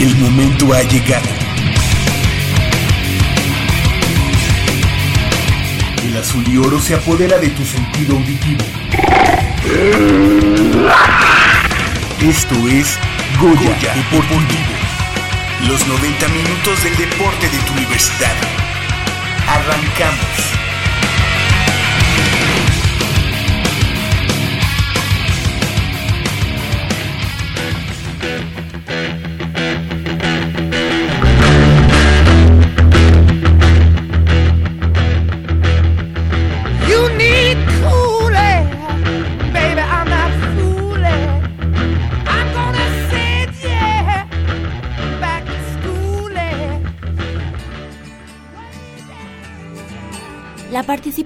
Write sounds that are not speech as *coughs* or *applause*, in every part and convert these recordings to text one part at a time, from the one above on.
El momento ha llegado. El azul y oro se apodera de tu sentido auditivo. Esto es Goya, Deportivo. Los 90 minutos del deporte de tu universidad. Arrancamos.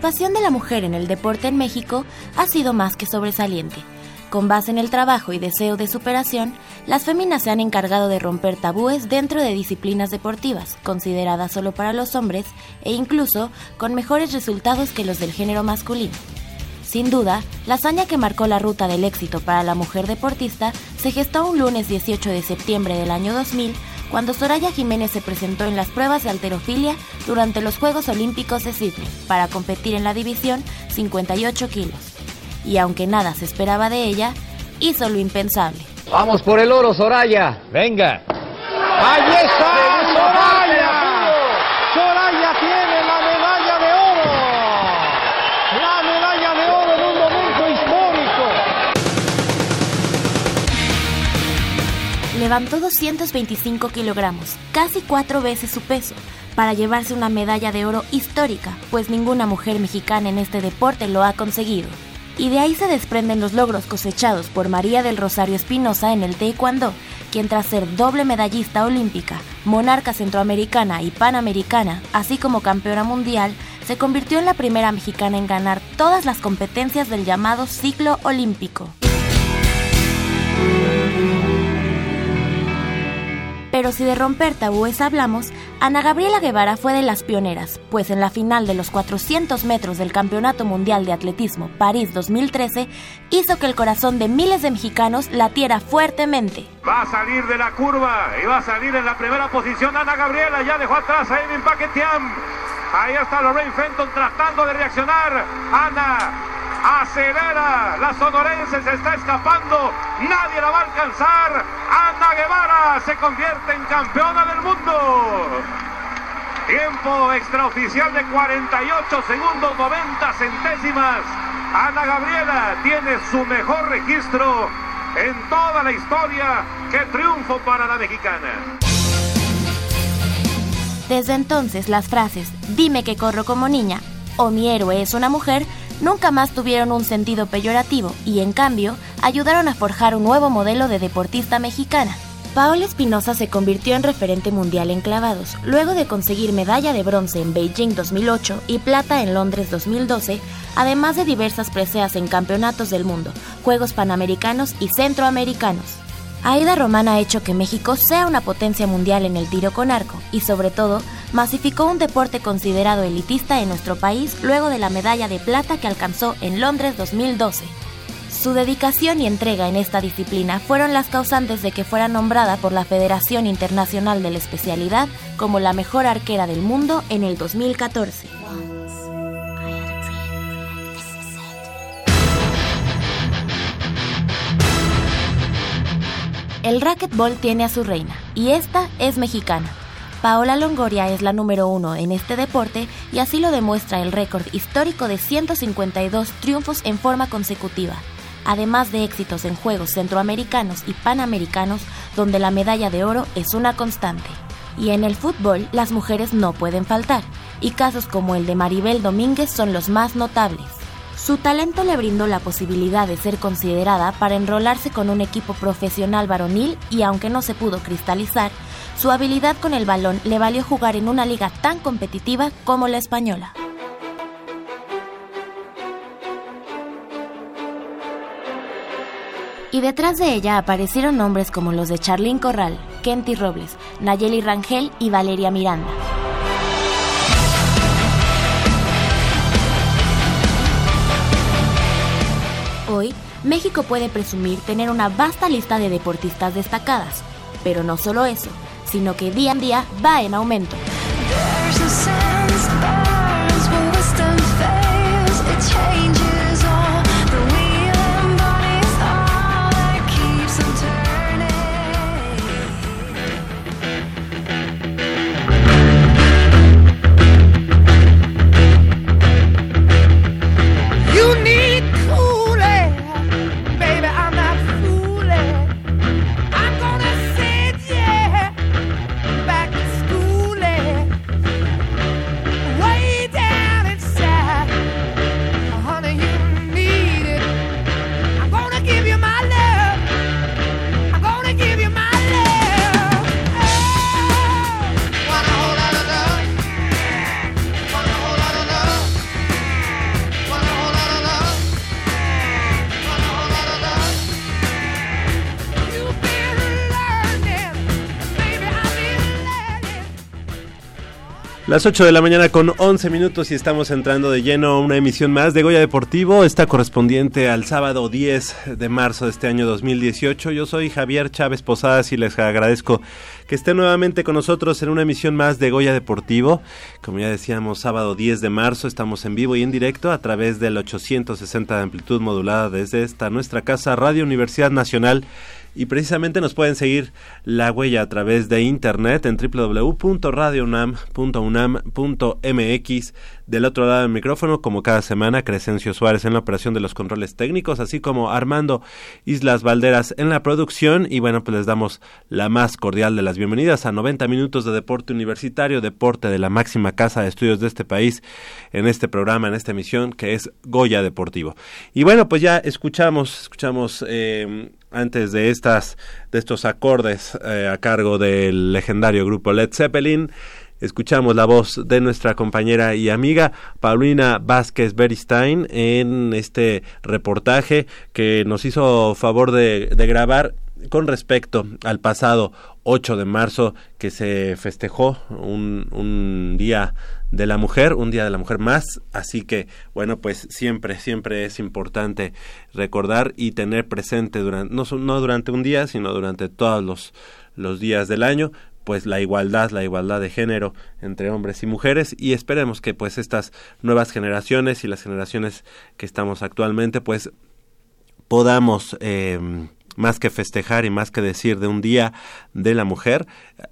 Participación de la mujer en el deporte en México ha sido más que sobresaliente. Con base en el trabajo y deseo de superación, las féminas se han encargado de romper tabúes dentro de disciplinas deportivas, consideradas solo para los hombres e incluso con mejores resultados que los del género masculino. Sin duda, la hazaña que marcó la ruta del éxito para la mujer deportista se gestó un lunes 18 de septiembre del año 2000, cuando Soraya Jiménez se presentó en las pruebas de alterofilia durante los Juegos Olímpicos de Sydney para competir en la división 58 kilos. Y aunque nada se esperaba de ella, hizo lo impensable. Vamos por el oro, Soraya. Venga. ¡Ahí Levantó 225 kilogramos, casi cuatro veces su peso, para llevarse una medalla de oro histórica, pues ninguna mujer mexicana en este deporte lo ha conseguido. Y de ahí se desprenden los logros cosechados por María del Rosario Espinosa en el Taekwondo, quien tras ser doble medallista olímpica, monarca centroamericana y panamericana, así como campeona mundial, se convirtió en la primera mexicana en ganar todas las competencias del llamado ciclo olímpico. Pero si de romper tabúes hablamos, Ana Gabriela Guevara fue de las pioneras, pues en la final de los 400 metros del Campeonato Mundial de Atletismo París 2013 hizo que el corazón de miles de mexicanos latiera fuertemente. Va a salir de la curva y va a salir en la primera posición Ana Gabriela. Ya dejó atrás a Emin Paquetiam. Ahí está Lorraine Fenton tratando de reaccionar. Ana acelera. La sonorense se está escapando. Nadie la va a alcanzar. Ana Guevara se convierte en campeona del mundo. Tiempo extraoficial de 48 segundos 90 centésimas. Ana Gabriela tiene su mejor registro en toda la historia. ¡Qué triunfo para la mexicana! Desde entonces las frases Dime que corro como niña o Mi héroe es una mujer nunca más tuvieron un sentido peyorativo y en cambio ayudaron a forjar un nuevo modelo de deportista mexicana. Paola Espinosa se convirtió en referente mundial en clavados, luego de conseguir medalla de bronce en Beijing 2008 y plata en Londres 2012, además de diversas preseas en campeonatos del mundo, Juegos Panamericanos y Centroamericanos. Aida Román ha hecho que México sea una potencia mundial en el tiro con arco y sobre todo masificó un deporte considerado elitista en nuestro país luego de la medalla de plata que alcanzó en Londres 2012. Su dedicación y entrega en esta disciplina fueron las causantes de que fuera nombrada por la Federación Internacional de la Especialidad como la mejor arquera del mundo en el 2014. El racquetball tiene a su reina, y esta es mexicana. Paola Longoria es la número uno en este deporte y así lo demuestra el récord histórico de 152 triunfos en forma consecutiva, además de éxitos en Juegos Centroamericanos y Panamericanos, donde la medalla de oro es una constante. Y en el fútbol las mujeres no pueden faltar, y casos como el de Maribel Domínguez son los más notables. Su talento le brindó la posibilidad de ser considerada para enrolarse con un equipo profesional varonil y aunque no se pudo cristalizar, su habilidad con el balón le valió jugar en una liga tan competitiva como la española. Y detrás de ella aparecieron nombres como los de Charlín Corral, Kenty Robles, Nayeli Rangel y Valeria Miranda. México puede presumir tener una vasta lista de deportistas destacadas, pero no solo eso, sino que día a día va en aumento. Las 8 de la mañana con 11 minutos y estamos entrando de lleno a una emisión más de Goya Deportivo, esta correspondiente al sábado 10 de marzo de este año 2018. Yo soy Javier Chávez Posadas y les agradezco que estén nuevamente con nosotros en una emisión más de Goya Deportivo. Como ya decíamos, sábado 10 de marzo estamos en vivo y en directo a través del 860 de amplitud modulada desde esta nuestra casa Radio Universidad Nacional y precisamente nos pueden seguir la huella a través de internet en www.radiounam.unam.mx. Del otro lado del micrófono, como cada semana, Crescencio Suárez en la operación de los controles técnicos, así como Armando Islas Valderas en la producción. Y bueno, pues les damos la más cordial de las bienvenidas a 90 minutos de deporte universitario, deporte de la máxima casa de estudios de este país, en este programa, en esta emisión, que es Goya Deportivo. Y bueno, pues ya escuchamos, escuchamos eh, antes de estas de estos acordes eh, a cargo del legendario grupo Led Zeppelin escuchamos la voz de nuestra compañera y amiga Paulina Vázquez Beristain en este reportaje que nos hizo favor de, de grabar con respecto al pasado 8 de marzo que se festejó un, un día de la mujer, un día de la mujer más, así que bueno, pues siempre, siempre es importante recordar y tener presente durante, no, no durante un día, sino durante todos los, los días del año, pues la igualdad, la igualdad de género entre hombres y mujeres. Y esperemos que pues estas nuevas generaciones y las generaciones que estamos actualmente pues podamos eh, más que festejar y más que decir de un día de la mujer,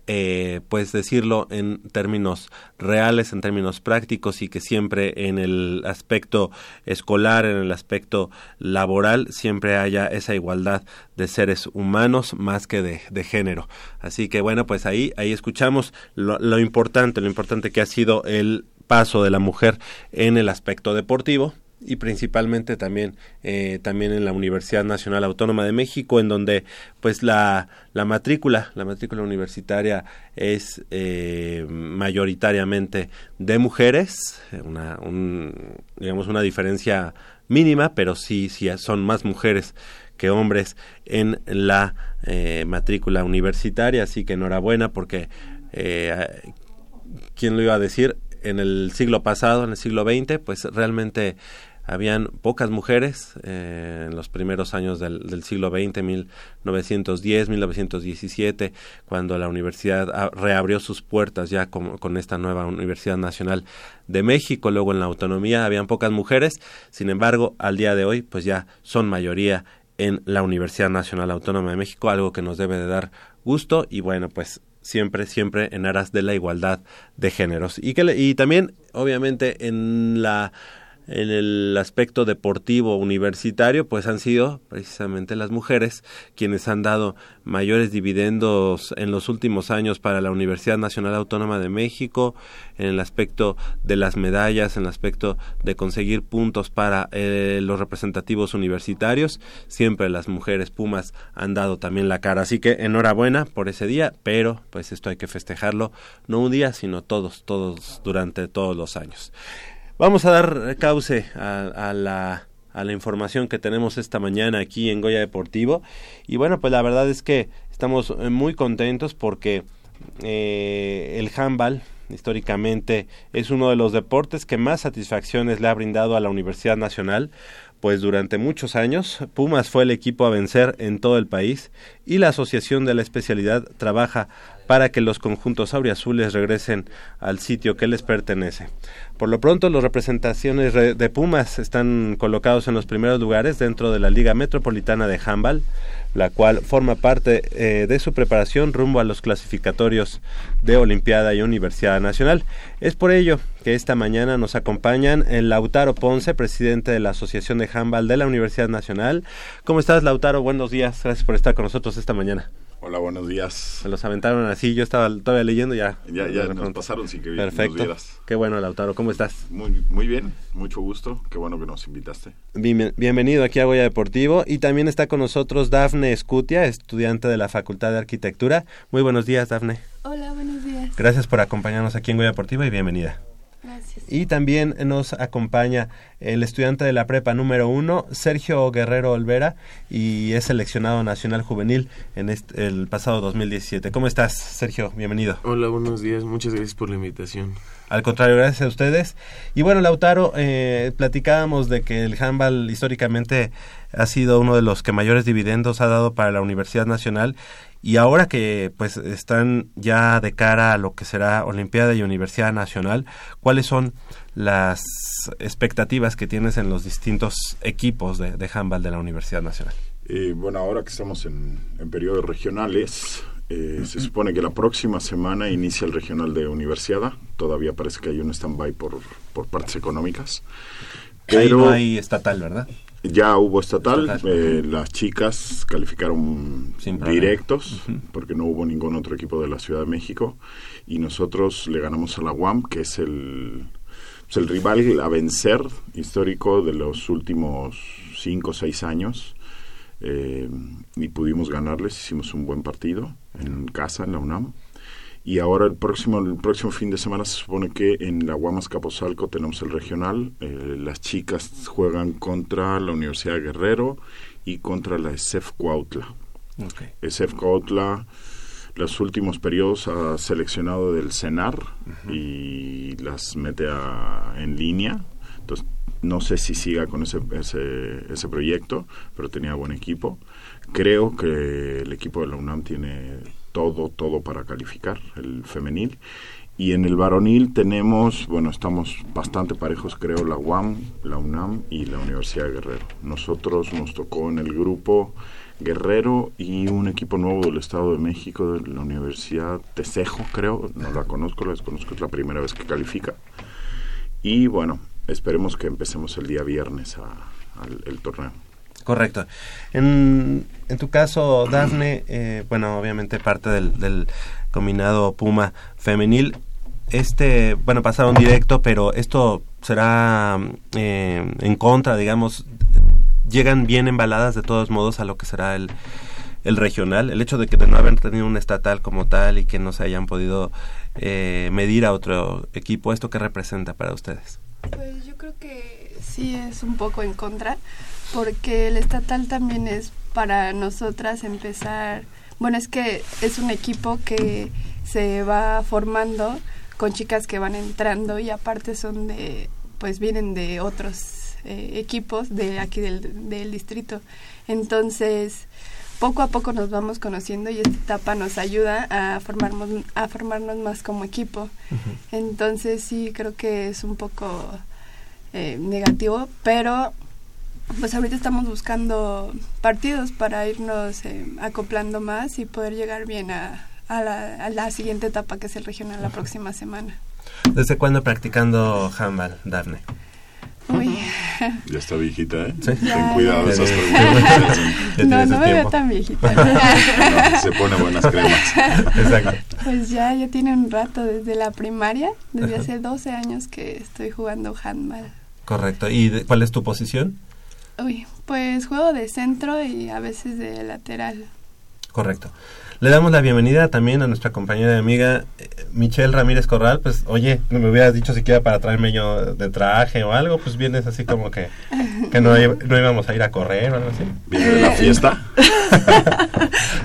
eh, pues decirlo en términos reales, en términos prácticos y que siempre en el aspecto escolar, en el aspecto laboral, siempre haya esa igualdad de seres humanos más que de, de género. Así que bueno, pues ahí, ahí escuchamos lo, lo importante, lo importante que ha sido el paso de la mujer en el aspecto deportivo y principalmente también eh, también en la Universidad Nacional Autónoma de México en donde pues la, la matrícula la matrícula universitaria es eh, mayoritariamente de mujeres una un, digamos una diferencia mínima pero sí sí son más mujeres que hombres en la eh, matrícula universitaria. Así que enhorabuena porque quién lo iba a decir en el siglo pasado, en el siglo XX, pues realmente habían pocas mujeres eh, en los primeros años del, del, siglo XX, 1910, 1917, cuando la universidad reabrió sus puertas ya con, con, esta nueva Universidad Nacional de México, luego en la autonomía habían pocas mujeres, sin embargo, al día de hoy, pues ya son mayoría en la Universidad Nacional Autónoma de México, algo que nos debe de dar gusto y bueno, pues siempre, siempre en aras de la igualdad de géneros. Y, que, y también, obviamente, en la en el aspecto deportivo universitario, pues han sido precisamente las mujeres quienes han dado mayores dividendos en los últimos años para la Universidad Nacional Autónoma de México, en el aspecto de las medallas, en el aspecto de conseguir puntos para eh, los representativos universitarios. Siempre las mujeres Pumas han dado también la cara, así que enhorabuena por ese día, pero pues esto hay que festejarlo no un día, sino todos, todos durante todos los años. Vamos a dar cauce a, la información que tenemos esta mañana aquí en Goya Deportivo. Y bueno, pues la verdad es que estamos eh, muy contentos porque eh, el handball históricamente es uno de los deportes que más satisfacciones le ha brindado a la Universidad Nacional pues durante muchos años Pumas fue el equipo a vencer en todo el país y la Asociación de la Especialidad trabaja para que los conjuntos auriazules regresen al sitio que les pertenece. Por lo pronto, las representaciones de Pumas están colocados en los primeros lugares dentro de la Liga Metropolitana de Handball, la cual forma parte eh, de su preparación rumbo a los clasificatorios de Olimpiada y Universidad Nacional. Es por ello que esta mañana nos acompañan el Lautaro Ponce, presidente de la Asociación de Handball de la Universidad Nacional. ¿Cómo estás, Lautaro? Buenos días. Gracias por estar con nosotros esta mañana. Hola, buenos días. Se los aventaron así, yo estaba todavía leyendo ya. Ya, ya nos pasaron sin que Perfecto. Nos Qué bueno, Lautaro, ¿cómo estás? Muy, muy bien, mucho gusto, qué bueno que nos invitaste. bienvenido aquí a Goya Deportivo y también está con nosotros Dafne Escutia, estudiante de la Facultad de Arquitectura. Muy buenos días, Dafne. Hola, buenos días. Gracias por acompañarnos aquí en Goya Deportivo y bienvenida. Gracias. Y también nos acompaña el estudiante de la prepa número uno, Sergio Guerrero Olvera, y es seleccionado nacional juvenil en el pasado 2017. ¿Cómo estás, Sergio? Bienvenido. Hola, buenos días. Muchas gracias por la invitación. Al contrario, gracias a ustedes. Y bueno, Lautaro, eh, platicábamos de que el handball históricamente ha sido uno de los que mayores dividendos ha dado para la Universidad Nacional y ahora que pues están ya de cara a lo que será Olimpiada y Universidad Nacional, ¿cuáles son las expectativas que tienes en los distintos equipos de, de handball de la Universidad Nacional? Eh, bueno, ahora que estamos en, periodos regionales, eh, se supone que la próxima semana inicia el regional de Universidad. Todavía parece que hay un stand-by por, por partes económicas. Pero no hay estatal, ¿verdad? Ya hubo estatal, eh, las chicas calificaron directos porque no hubo ningún otro equipo de la Ciudad de México y nosotros le ganamos a la UAM, que es el, pues, el rival a vencer histórico de los últimos cinco o seis años eh, y pudimos ganarles, hicimos un buen partido en casa, en la UNAM y ahora el próximo el próximo fin de semana se supone que en la Guamas Capozalco tenemos el regional. Eh, las chicas juegan contra la Universidad de Guerrero y contra la ESEF Cuautla. Okay. ESEF Cuautla los últimos periodos ha seleccionado del CENAR y las mete en línea. Entonces, no sé si siga con ese, ese, ese proyecto, pero tenía buen equipo. Creo que el equipo de la UNAM tiene todo, todo para calificar, el femenil. Y en el varonil tenemos, bueno, estamos bastante parejos, creo, la UAM, la UNAM y la Universidad Guerrero. Nosotros nos tocó en el grupo Guerrero y un equipo nuevo del Estado de México, de la Universidad Cejo, creo, no la conozco, la desconozco, es la primera vez que califica. Y bueno, esperemos que empecemos el día viernes al el torneo. Correcto. En, en tu caso, Dafne, eh, bueno, obviamente parte del, del combinado Puma femenil, este, bueno, pasaron directo, pero esto será eh, en contra, digamos, llegan bien embaladas de todos modos a lo que será el, el regional, el hecho de que de no haber tenido un estatal como tal y que no se hayan podido eh, medir a otro equipo, ¿esto qué representa para ustedes? Pues yo creo que sí es un poco en contra, porque el estatal también es para nosotras empezar, bueno, es que es un equipo que se va formando con chicas que van entrando y aparte son de, pues vienen de otros eh, equipos de aquí del, del distrito. Entonces, poco a poco nos vamos conociendo y esta etapa nos ayuda a formarnos, a formarnos más como equipo. Entonces sí creo que es un poco eh, negativo, pero pues ahorita estamos buscando partidos para irnos eh, acoplando más y poder llegar bien a, a, la, a, la, siguiente etapa que es el regional la próxima semana. ¿Desde cuándo practicando handball, Daphne? Uy. Ya está viejita, ¿eh? Ten cuidado esas preguntas. *laughs* no, no me veo tan viejita. *laughs* No, se pone buenas cremas. Exacto. Pues ya, ya tiene un rato desde la primaria, desde hace 12 años que estoy jugando handball. Correcto. ¿Y de, cuál es tu posición? Uy, pues juego de centro y a veces de lateral. Correcto. Le damos la bienvenida también a nuestra compañera y amiga eh, Michelle Ramírez Corral. Pues, oye, no me hubieras dicho siquiera para traerme yo de traje o algo, pues vienes así como que, que no, no íbamos a ir a correr o algo así. ¿Viene de la *laughs* fiesta?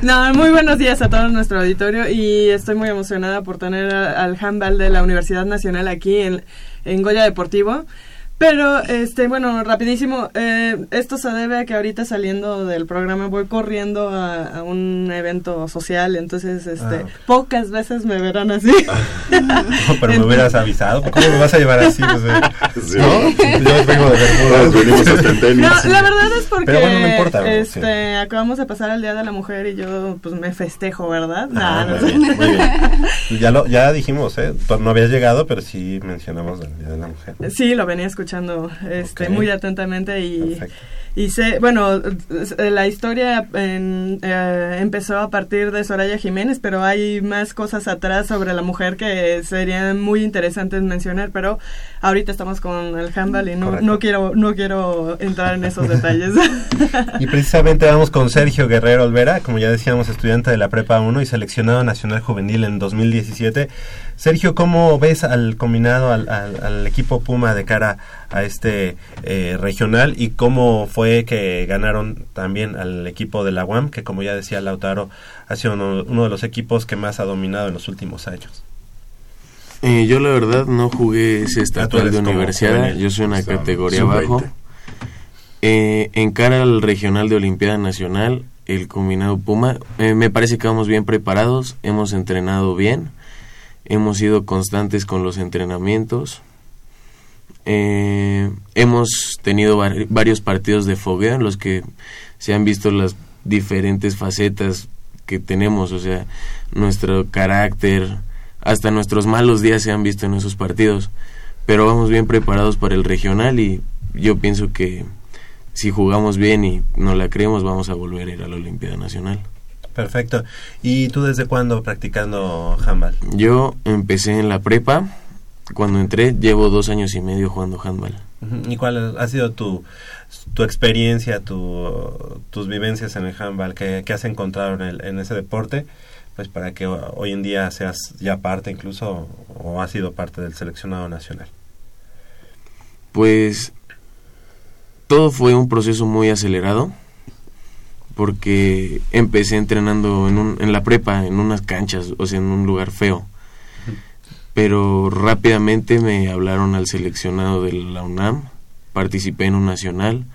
no, muy buenos días a todo nuestro auditorio y estoy muy emocionada por tener al handball de la Universidad Nacional aquí en, en Goya Deportivo Pero, este, bueno, rapidísimo, eh, esto se debe a que ahorita saliendo del programa voy corriendo a, un evento social, entonces, este, ah. pocas veces me verán así. *laughs* pero me hubieras avisado, ¿cómo me vas a llevar así? Pues, *laughs* eh, ¿No? Yo vengo de ver No, la verdad es porque, pero bueno, no importa, este, acabamos de pasar el Día de la Mujer y yo, pues, me festejo, ¿verdad? Ah, no, muy, bien, muy *laughs* bien. Ya, lo, ya dijimos, ¿eh? No habías llegado, pero sí mencionamos el Día de la Mujer. Sí, lo venía escuchando escuchando este, muy atentamente y, y sé, bueno, la historia eh, empezó a partir de Soraya Jiménez, pero hay más cosas atrás sobre la mujer que serían muy interesantes mencionar, pero ahorita estamos con el handball y no, no quiero no quiero entrar en esos detalles. *laughs* y precisamente vamos con Sergio Guerrero Olvera, como ya decíamos, estudiante de la Prepa 1 y seleccionado nacional juvenil en 2017. Sergio, ¿cómo ves al combinado, al, al, equipo Puma de cara a este eh, regional y cómo fue que ganaron también al equipo de la UAM, que como ya decía Lautaro, ha sido uno, de los equipos que más ha dominado en los últimos años. Eh, yo la verdad no jugué ese estatal de universidad, yo soy una categoría abajo. Eh, en cara al regional de Olimpiada Nacional, el combinado Puma, eh, me parece que vamos bien preparados, hemos entrenado bien, hemos sido constantes con los entrenamientos, eh, hemos tenido varios partidos de fogueo en los que se han visto las diferentes facetas que tenemos, o sea, nuestro carácter, hasta nuestros malos días se han visto en esos partidos, pero vamos bien preparados para el regional y yo pienso que si jugamos bien y no la creemos vamos a volver a ir a la Olimpiada Nacional. Perfecto. ¿Y tú desde cuándo practicando handball? Yo empecé en la prepa, cuando entré, llevo dos años y medio jugando handball. ¿Y cuál ha sido tu, tu experiencia, tu, tus vivencias en el handball? ¿Qué, has encontrado en, el, en ese deporte? Pues para que hoy en día seas ya parte incluso o has sido parte del seleccionado nacional. Pues todo fue un proceso muy acelerado porque empecé entrenando en, un, en la prepa, en unas canchas, o sea, en un lugar feo pero rápidamente me hablaron al seleccionado de la UNAM, participé en un nacional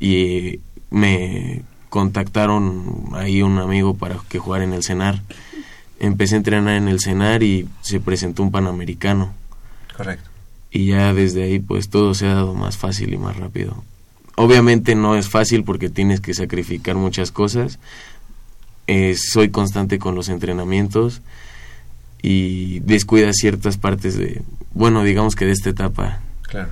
y me contactaron ahí un amigo para que jugara en el CENAR. Empecé a entrenar en el CENAR y se presentó un panamericano. Correcto. Y ya desde ahí pues todo se ha dado más fácil y más rápido. Obviamente no es fácil porque tienes que sacrificar muchas cosas. Eh, soy constante con los entrenamientos y descuida ciertas partes de, bueno, digamos que de esta etapa. Claro.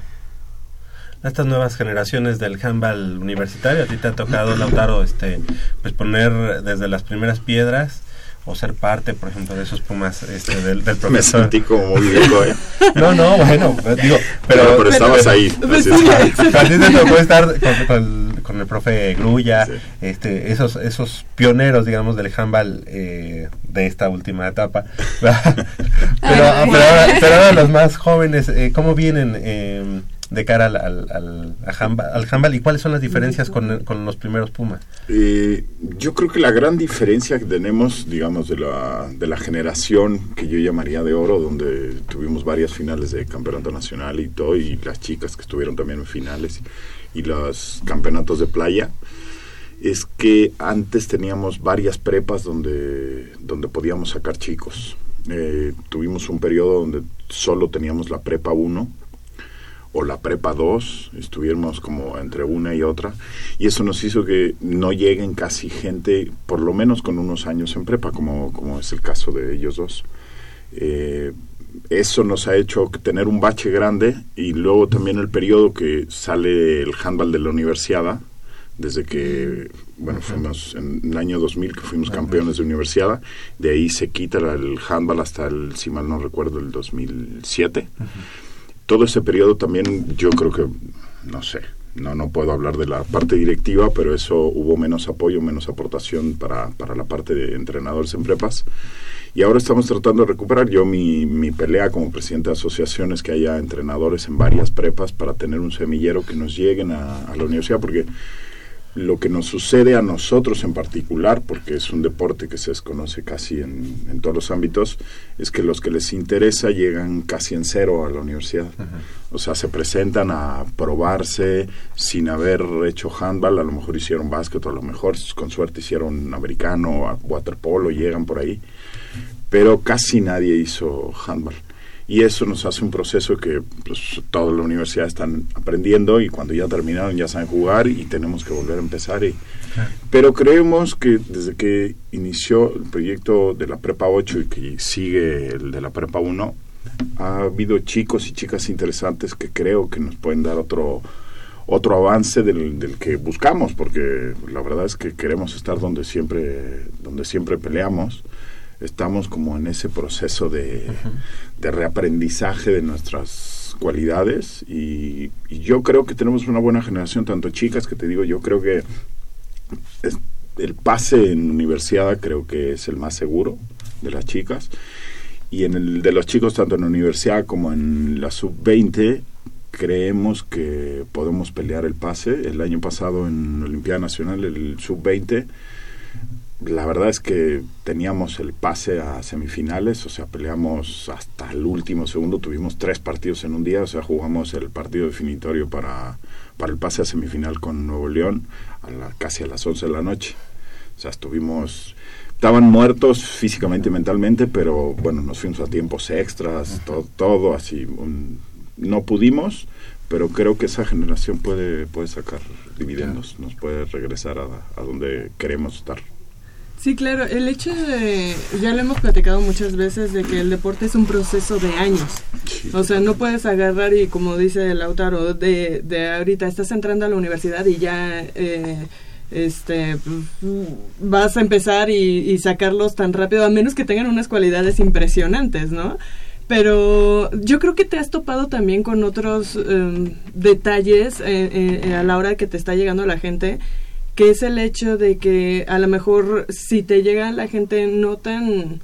Estas nuevas generaciones del handball universitario, a ti te ha tocado, Lautaro, este, pues poner desde las primeras piedras o ser parte, por ejemplo, de esos Pumas este, del, del *laughs* profesor. Me sentí como muy viejo, ¿eh? *laughs* No, no, bueno, digo, pero... Pero, estabas ahí. Pues, te tocó estar *laughs* con, con, el profe Grulla, este, esos, esos pioneros, digamos, del handball eh, de esta última etapa. pero, pero, ahora, pero, ahora, los más jóvenes, eh, ¿cómo vienen? De cara al, al, al, handball, y cuáles son las diferencias con, con los primeros Pumas? Eh, yo creo que la gran diferencia que tenemos, digamos, de la, de la generación que yo llamaría de oro, donde tuvimos varias finales de campeonato nacional y todo, y las chicas que estuvieron también en finales, y los campeonatos de playa, es que antes teníamos varias prepas donde, donde podíamos sacar chicos. Eh, tuvimos un periodo donde solo teníamos la prepa 1 o la prepa 2, estuviéramos como entre una y otra, y eso nos hizo que no lleguen casi gente, por lo menos con unos años en prepa, como, como es el caso de ellos dos. Eh, eso nos ha hecho tener un bache grande y luego también el periodo que sale el handball de la universidad, desde que, bueno, fuimos en el año 2000 que fuimos campeones de universidad, de ahí se quita el handball hasta el, si mal no recuerdo, el 2007 todo ese periodo también yo creo que, no sé, no, no puedo hablar de la parte directiva, pero eso hubo menos apoyo, menos aportación para, para la parte de entrenadores en prepas. Y ahora estamos tratando de recuperar yo mi, mi pelea como presidente de asociaciones, que haya entrenadores en varias prepas para tener un semillero que nos lleguen a, a la universidad, porque lo que nos sucede a nosotros en particular, porque es un deporte que se desconoce casi en, todos los ámbitos, es que los que les interesa llegan casi en cero a la universidad. O sea, se presentan a probarse sin haber hecho handball, a lo mejor hicieron básquet, a lo mejor con suerte hicieron americano, waterpolo, llegan por ahí, pero casi nadie hizo handball y eso nos hace un proceso que pues, toda la universidad están aprendiendo y cuando ya terminaron ya saben jugar y tenemos que volver a empezar. Y, Pero creemos que desde que inició el proyecto de la Prepa 8 y que sigue el de la Prepa 1, ha habido chicos y chicas interesantes que creo que nos pueden dar otro otro avance del, del, que buscamos porque la verdad es que queremos estar donde siempre donde siempre peleamos estamos como en ese proceso de, reaprendizaje de nuestras cualidades y, yo creo que tenemos una buena generación, tanto chicas que te digo, yo creo que el pase en universidad creo que es el más seguro de las chicas y en el de los chicos tanto en universidad como en la sub-20 creemos que podemos pelear el pase. El año pasado en Olimpiada Nacional el sub-20 la verdad es que teníamos el pase a semifinales, o sea, peleamos hasta el último segundo, tuvimos tres partidos en un día, o sea, jugamos el partido definitorio para, para el pase a semifinal con Nuevo León a casi a las 11 de la noche. O sea, estuvimos, estaban muertos físicamente y mentalmente, pero bueno, nos fuimos a tiempos extras, todo, todo así. no pudimos, pero creo que esa generación puede, puede sacar dividendos, nos puede regresar a, a donde queremos estar. Sí, claro. El hecho de, ya lo hemos platicado muchas veces, de que el deporte es un proceso de años. O sea, no puedes agarrar y como dice Lautaro, de, de ahorita estás entrando a la universidad y ya... Eh, este vas a empezar y, sacarlos tan rápido a menos que tengan unas cualidades impresionantes no pero yo creo que te has topado también con otros em, detalles eh, eh, a la hora que te está llegando la gente que es el hecho de que a lo mejor si te llega la gente no tan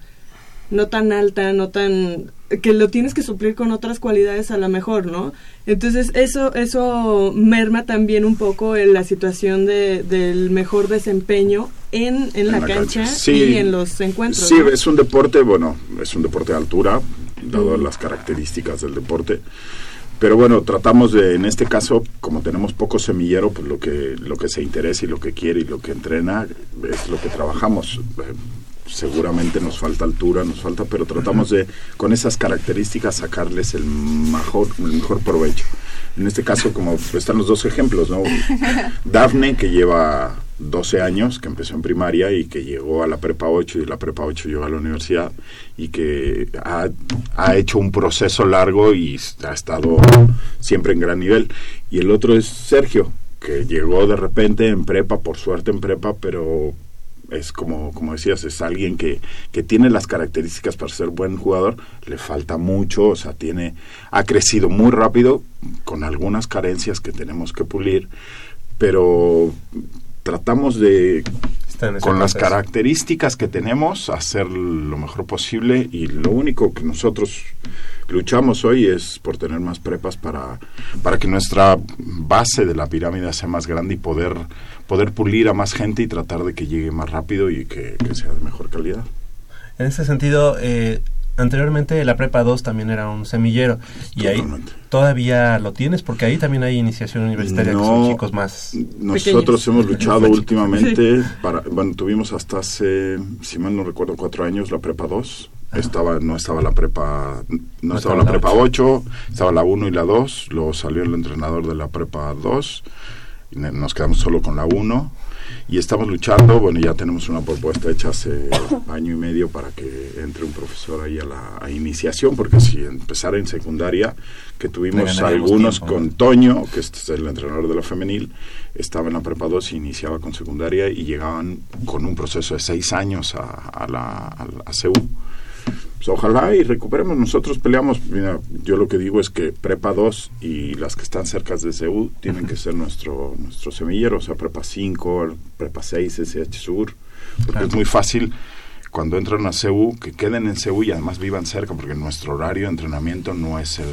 no tan alta, no tan que lo tienes que suplir con otras cualidades a lo mejor, ¿no? Entonces eso eso merma también un poco en la situación de, del mejor desempeño en, en, la, cancha, y en los encuentros. Sí, es un deporte, bueno, es un deporte de altura, dado las características del deporte. Pero bueno, tratamos de, en este caso, como tenemos poco semillero, pues lo que, lo que se interesa y lo que quiere y lo que entrena es lo que trabajamos. Eh, seguramente nos falta altura, nos falta, pero tratamos de, con esas características, sacarles el mejor, el mejor provecho. En este caso, como están los dos ejemplos, ¿no? *laughs* Dafne, que lleva 12 años, que empezó en primaria y que llegó a la prepa 8 y la prepa 8 llegó a la universidad y que ha, ha, hecho un proceso largo y ha estado siempre en gran nivel. Y el otro es Sergio, que llegó de repente en prepa, por suerte en prepa, pero es como, como decías, es alguien que, que tiene las características para ser buen jugador, le falta mucho, o sea, tiene, ha crecido muy rápido, con algunas carencias que tenemos que pulir, pero tratamos de con las características que tenemos hacer lo mejor posible y lo único que nosotros luchamos hoy es por tener más prepas para, para que nuestra base de la pirámide sea más grande y poder, poder pulir a más gente y tratar de que llegue más rápido y que, que sea de mejor calidad. En ese sentido, eh, anteriormente la prepa 2 también era un semillero y ahí todavía lo tienes porque ahí también hay iniciación universitaria que son chicos más nosotros hemos luchado últimamente para bueno tuvimos hasta hace si mal no recuerdo cuatro años la prepa 2 estaba no estaba la prepa no, estaba la prepa 8 estaba la 1 y la 2 luego salió el entrenador de la prepa 2 y nos quedamos solo con la 1 y estamos luchando, bueno, ya tenemos una propuesta hecha hace *coughs* año y medio para que entre un profesor ahí a la iniciación, porque si empezar en secundaria, que tuvimos algunos con Toño, que es el entrenador de la femenil, estaba en la prepa 2 y iniciaba con secundaria y llegaban con un proceso de seis años a, a la a, a CEU pues ojalá y recuperemos. Nosotros peleamos, mira, yo lo que digo es que Prepa 2 y las que están cerca de CEU tienen que ser nuestro, nuestro semillero, o sea, Prepa 5, Prepa 6, SH Sur, porque es muy fácil cuando entran a CEU, que queden en CEU y además vivan cerca, porque nuestro horario de entrenamiento no es el...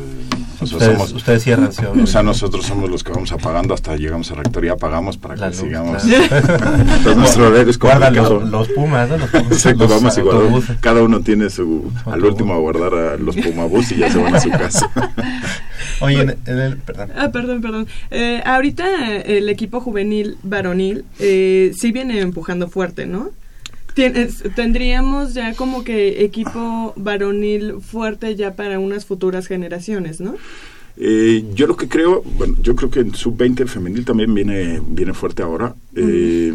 ustedes, ustedes cierran CEU. O sea, nosotros somos los que vamos apagando hasta llegamos a rectoría, pagamos para que sigamos. *laughs* Entonces, nuestro horario es complicado. Los, los, Pumas, ¿no? Los Pumas, Exacto, vamos igual. Cada uno tiene su... Al último a guardar a los Pumabús y ya se van a su casa. *laughs* Oye, en, el... Perdón. Ah, perdón, perdón. Eh, ahorita el equipo juvenil varonil eh, sí viene empujando fuerte, ¿no? Tendríamos ya como que equipo varonil fuerte ya para unas futuras generaciones, ¿no? Eh, yo lo que creo, bueno, yo creo que en sub-20 femenil también viene, viene fuerte ahora. Eh,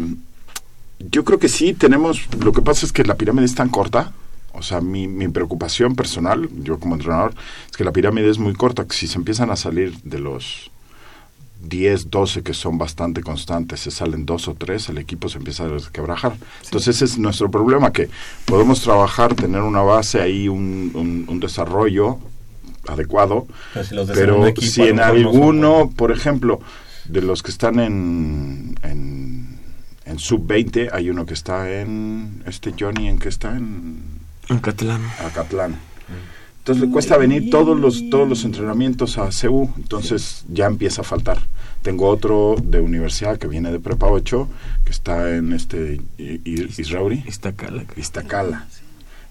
yo creo que sí, tenemos, lo que pasa es que la pirámide es tan corta, o sea, mi, mi preocupación personal, yo como entrenador, es que la pirámide es muy corta, que si se empiezan a salir de los 10, 12 que son bastante constantes, se salen dos o tres, el equipo se empieza a desquebrajar. Entonces ese es nuestro problema, que podemos trabajar, tener una base ahí, un, un, desarrollo adecuado, pero si, en alguno, por ejemplo, de los que están en, en, en sub-20, hay uno que está en, este Johnny, ¿en qué está? En, en Catlán. Catlán. Entonces le cuesta venir todos los, todos los entrenamientos a CEU, entonces ya empieza a faltar. Tengo otro de universidad que viene de Prepa 8, que está en este Israuri. Iztacala. Iztacala.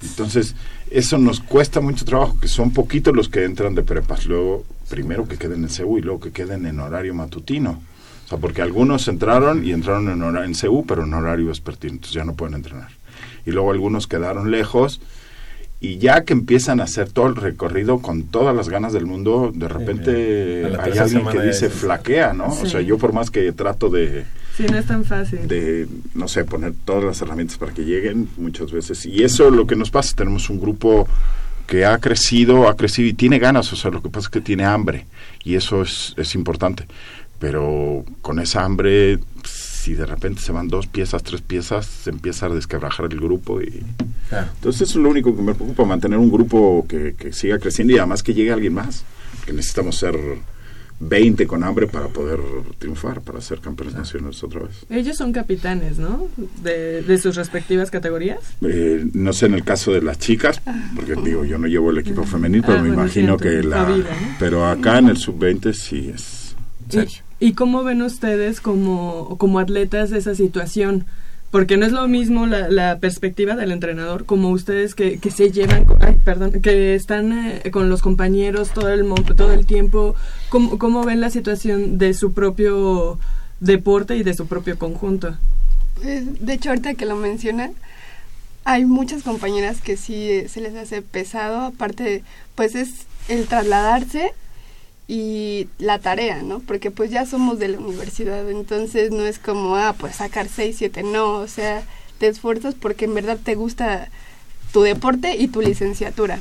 Entonces, eso nos cuesta mucho trabajo, que son poquitos los que entran de prepas. Luego, primero que queden en CEU y luego que queden en horario matutino. O sea, porque algunos entraron y entraron en, hora, en CEU, pero en horario vespertino, entonces ya no pueden entrenar. Y luego algunos quedaron lejos y ya que empiezan a hacer todo el recorrido con todas las ganas del mundo, de repente hay alguien que dice flaquea, ¿no? O sea, yo por más que trato de... Sí, no es tan fácil. De, no sé, poner todas las herramientas para que lleguen muchas veces. Y eso es lo que nos pasa, tenemos un grupo que ha crecido, ha crecido y tiene ganas, o sea, lo que pasa es que tiene hambre y eso es, es importante. Pero con esa hambre si de repente se van dos piezas, tres piezas, se empieza a desquebrajar el grupo y entonces eso es lo único que me preocupa, mantener un grupo que, que siga creciendo y además que llegue alguien más, que necesitamos ser 20 con hambre para poder triunfar, para ser campeones nacionales otra vez. Ellos son capitanes, ¿no? De, sus respectivas categorías. Eh, no sé en el caso de las chicas, porque digo, yo no llevo el equipo femenil, pero ah, me imagino que la... Pero acá en el sub-20 sí es... ¿Y cómo ven ustedes como, como atletas esa situación? Porque no es lo mismo la, la perspectiva del entrenador como ustedes que, que se llevan, ay, perdón, que están eh, con los compañeros todo el, todo el tiempo. ¿Cómo, ¿Cómo ven la situación de su propio deporte y de su propio conjunto? Pues, de hecho, ahorita que lo mencionan, hay muchas compañeras que sí se les hace pesado, aparte, pues es el trasladarse y la tarea, ¿no? Porque pues ya somos de la universidad, entonces no es como, ah, pues sacar 6, 7, no, o sea, te esfuerzas porque en verdad te gusta tu deporte y tu licenciatura.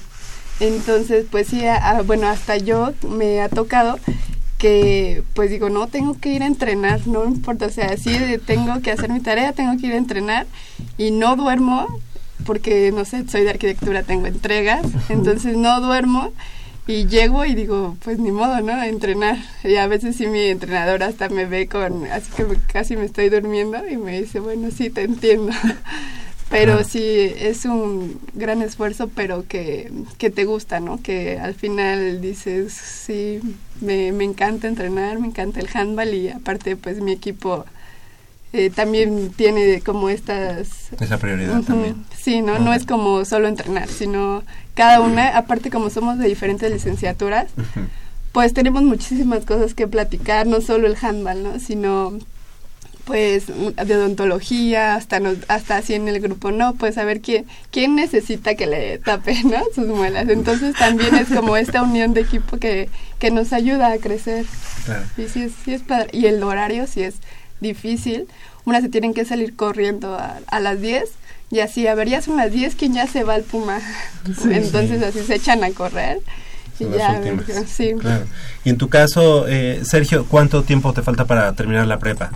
Entonces, pues sí, bueno, hasta yo me ha tocado que pues digo, no, tengo que ir a entrenar, no importa, o sea, sí tengo que hacer mi tarea, tengo que ir a entrenar y no duermo porque, no sé, soy de arquitectura, tengo entregas, entonces no duermo y llego y digo, pues ni modo, ¿no? A entrenar. Y a veces sí mi entrenador hasta me ve con, así que casi me estoy durmiendo y me dice, bueno, sí, te entiendo. *laughs* pero sí, es un gran esfuerzo, pero que, que te gusta, ¿no? Que al final dices, sí, me, me encanta entrenar, me encanta el handball y aparte pues mi equipo eh, también tiene como estas... Esa prioridad también. Sí, ¿no? No es como solo entrenar, sino cada una, aparte como somos de diferentes licenciaturas, pues tenemos muchísimas cosas que platicar, no solo el handball, ¿no? Sino pues de odontología, hasta nos, hasta así en el grupo, no, pues a ver quién, quién necesita que le tape, ¿no? *laughs* Sus muelas. Entonces también es como esta unión de equipo que, que nos ayuda a crecer. Claro. Y sí es, sí es padre. Y el horario sí es difícil. Unas se tienen que salir corriendo a, a las 10 y así, a ver, ya son las 10, ¿quién ya se va al Puma? *laughs* Entonces así se echan a correr. Y, ya, *laughs* sí. y en tu caso, eh, Sergio, ¿cuánto tiempo te falta para terminar la prepa?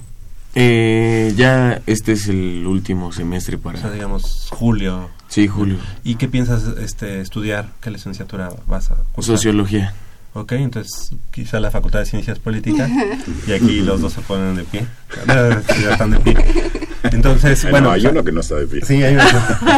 Eh, ya este es el último semestre para... O sea, digamos, julio. Sí, julio. ¿Y qué piensas este, estudiar? ¿Qué licenciatura vas a cursar? Sociología. Ok, entonces quizá la Facultad de Ciencias Políticas y aquí *laughs* los dos se ponen de pie. ya están de pie. Entonces, bueno. hay uno que no está de pie. Sí, hay uno.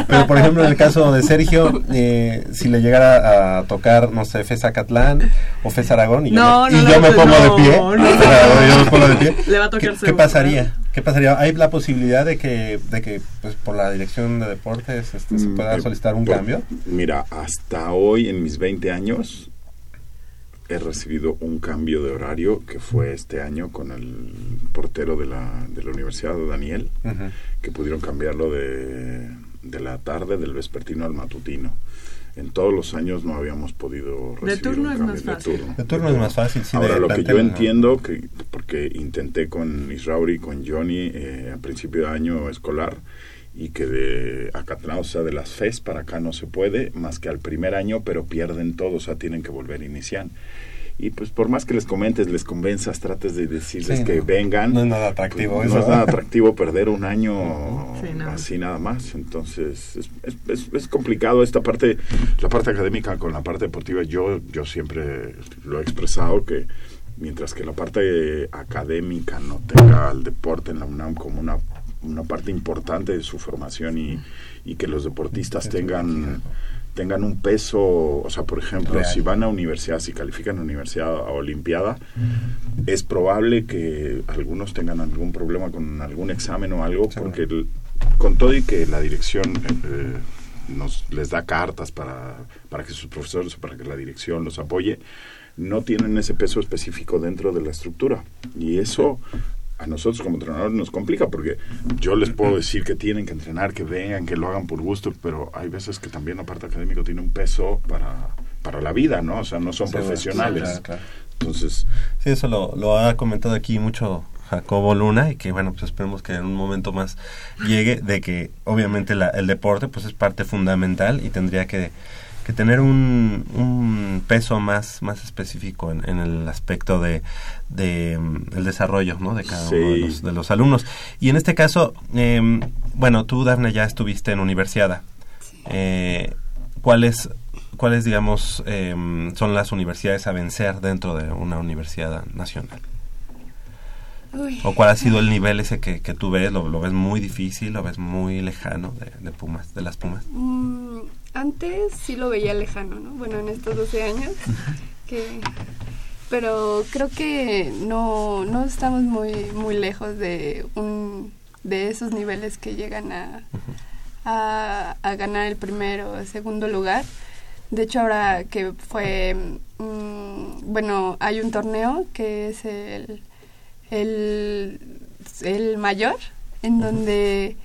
Pero, por ejemplo, en el caso de Sergio, eh, si le llegara a tocar, no sé, Fez Acatlán o Fez Aragón y yo me, y yo me pongo de pie, *laughs* yo me pongo de pie, le va a tocar ¿qué, ¿qué pasaría? ¿Qué pasaría? ¿Hay la posibilidad de que, de que pues, por la dirección de deportes este, se pueda solicitar un cambio? Mira, hasta hoy, en mis 20 años, he recibido un cambio de horario que fue este año con el portero de la, de la Universidad Daniel, que pudieron cambiarlo de, de, la tarde del vespertino al matutino. En todos los años no habíamos podido recibir un cambio de turno. De turno es más fácil. Sí, Ahora, lo que yo entiendo, que porque intenté con Israuri y con Johnny eh, a principio de año escolar, y que de Acatlán, o sea, de las FES para acá no se puede, más que al primer año, pero pierden todo, o sea, tienen que volver a iniciar. Y pues por más que les comentes, les convenzas, trates de decirles que vengan. No es nada atractivo pues, No es nada atractivo perder un año así nada más. Entonces es, es, es, complicado esta parte, la parte académica con la parte deportiva. Yo, yo siempre lo he expresado que mientras que la parte académica no tenga al deporte en la UNAM como una una parte importante de su formación y, y que los deportistas tengan tengan un peso, o sea, por ejemplo, si van a universidad, si califican a universidad a olimpiada, es probable que algunos tengan algún problema con algún examen o algo, porque con todo y que la dirección eh, nos les da cartas para, para que sus profesores o para que la dirección los apoye, no tienen ese peso específico dentro de la estructura. Y eso a nosotros como entrenadores nos complica porque yo les puedo decir que tienen que entrenar, que vengan, que lo hagan por gusto, pero hay veces que también la parte académica tiene un peso para, para la vida, ¿no? O sea, no son profesionales. Entonces... Sí, eso lo, lo ha comentado aquí mucho Jacobo Luna y que bueno pues esperemos que en un momento más llegue de que obviamente la, el deporte pues es parte fundamental y tendría que que tener un, un peso más, más específico en, en el aspecto de, de mm, el desarrollo ¿no? de cada uno de los, de los, alumnos. Y en este caso, eh, bueno, tú, Dafne, ya estuviste en universidad. Eh, ¿Cuáles, cuáles digamos, eh, son las universidades a vencer dentro de una universidad nacional? ¿O cuál ha sido el nivel ese que, que tú ves? ¿Lo, ¿Lo, ves muy difícil? ¿Lo ves muy lejano de, de Pumas, de las Pumas? Antes sí lo veía lejano, ¿no? Bueno, en estos 12 años. que pero creo que no, no estamos muy, muy lejos de, un, de esos niveles que llegan a, a, ganar el primero o segundo lugar. De hecho, ahora que fue, mm, bueno, hay un torneo que es el, el, el mayor, en donde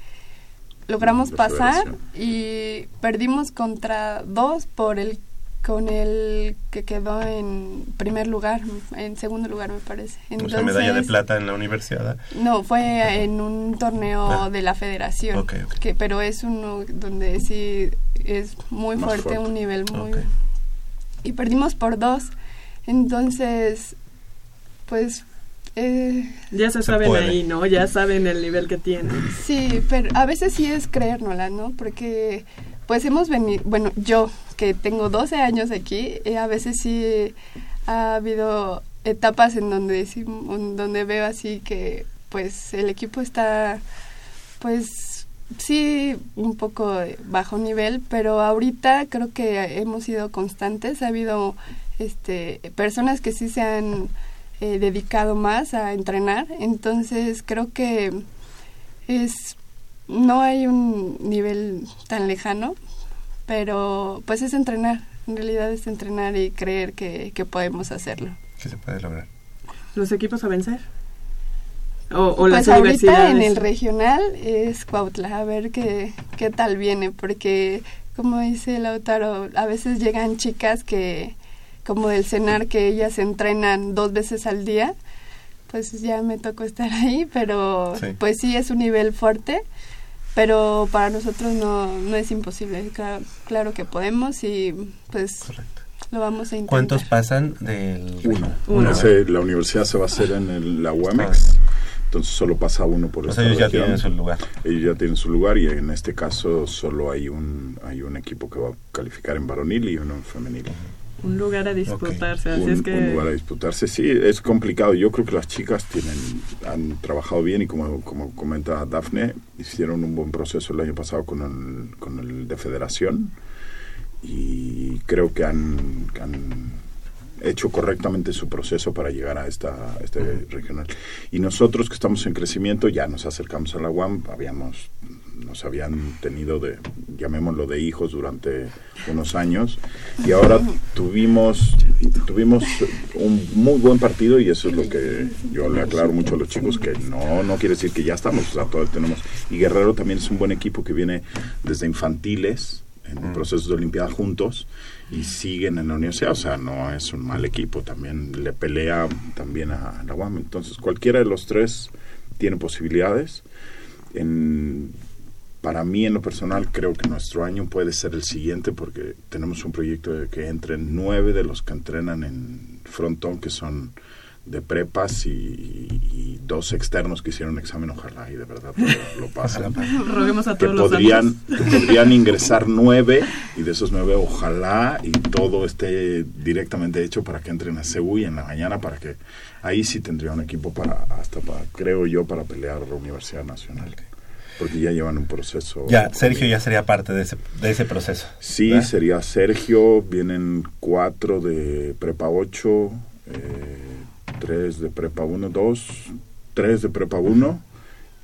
logramos pasar y perdimos contra dos por el con el que quedó en primer lugar, en segundo lugar me parece. Entonces, o medalla de plata en la universidad. No, fue en un torneo ah. de la federación, que pero es uno donde sí es muy fuerte, un nivel muy... Y perdimos por dos, entonces, pues eh, ya se, saben ahí, ¿no? Ya saben el nivel que tienen. Sí, pero a veces sí es creérnosla, ¿no? Porque pues hemos venido, bueno, yo que tengo 12 años aquí, eh, a veces sí ha habido etapas en donde, sí, donde veo así que pues el equipo está pues sí un poco bajo nivel, pero ahorita creo que hemos sido constantes, ha habido este personas que sí se han eh, dedicado más a entrenar. Entonces creo que es no hay un nivel tan lejano, pero pues es entrenar. En realidad es entrenar y creer que, podemos hacerlo. Que se puede lograr. ¿Los equipos a vencer? O, o pues ahorita en el regional es Cuautla, a ver qué, qué tal viene, porque como dice Lautaro, a veces llegan chicas que como del cenar que ellas entrenan dos veces al día, pues ya me tocó estar *laughs* ahí, pero pues sí es un nivel fuerte, pero para nosotros no, no es imposible, claro, que podemos y pues lo vamos a intentar. ¿Cuántos pasan del uno? uno. la universidad se va a hacer en el, la UAMEX. Entonces solo pasa uno por esta ellos ya tienen su lugar. Ellos ya tienen su lugar y en este caso solo hay un hay un equipo que va a calificar en varonil y uno en femenil. Un lugar a disputarse, así un, es que... un lugar a disputarse, sí, es complicado. Yo creo que las chicas tienen, han trabajado bien y como, como comenta Dafne, hicieron un buen proceso el año pasado con el, con el de federación y creo que han, han hecho correctamente su proceso para llegar a esta a este regional. Y nosotros que estamos en crecimiento ya nos acercamos a la UAM, habíamos nos habían tenido de llamémoslo de hijos durante unos años. Y ahora tuvimos tuvimos un muy buen partido y eso es lo que yo le aclaro mucho a los chicos que no no quiere decir que ya estamos, o sea, todavía tenemos. Y Guerrero también es un buen equipo que viene desde infantiles en procesos de olimpiada juntos y siguen en la universidad, o sea, no es un mal equipo, también le pelea también a la UAM, entonces cualquiera de los tres tiene posibilidades. En, para mí en lo personal creo que nuestro año puede ser el siguiente porque tenemos un proyecto de que entren nueve de los que entrenan en frontón que son de prepas y, y dos externos que hicieron examen ojalá y de verdad lo, lo pasen. *laughs* Roguemos a que todos los podrían años. que podrían *laughs* ingresar nueve y de esos nueve ojalá y todo esté directamente hecho para que entren a CEU en la mañana para que ahí sí tendría un equipo para hasta para creo yo para pelear la Universidad Nacional porque ya llevan un proceso Ya, Sergio ya sería parte de ese, de ese proceso. Sí, ¿verdad? sería Sergio, vienen cuatro de Prepa 8, eh, tres de Prepa 1, dos, tres de Prepa 1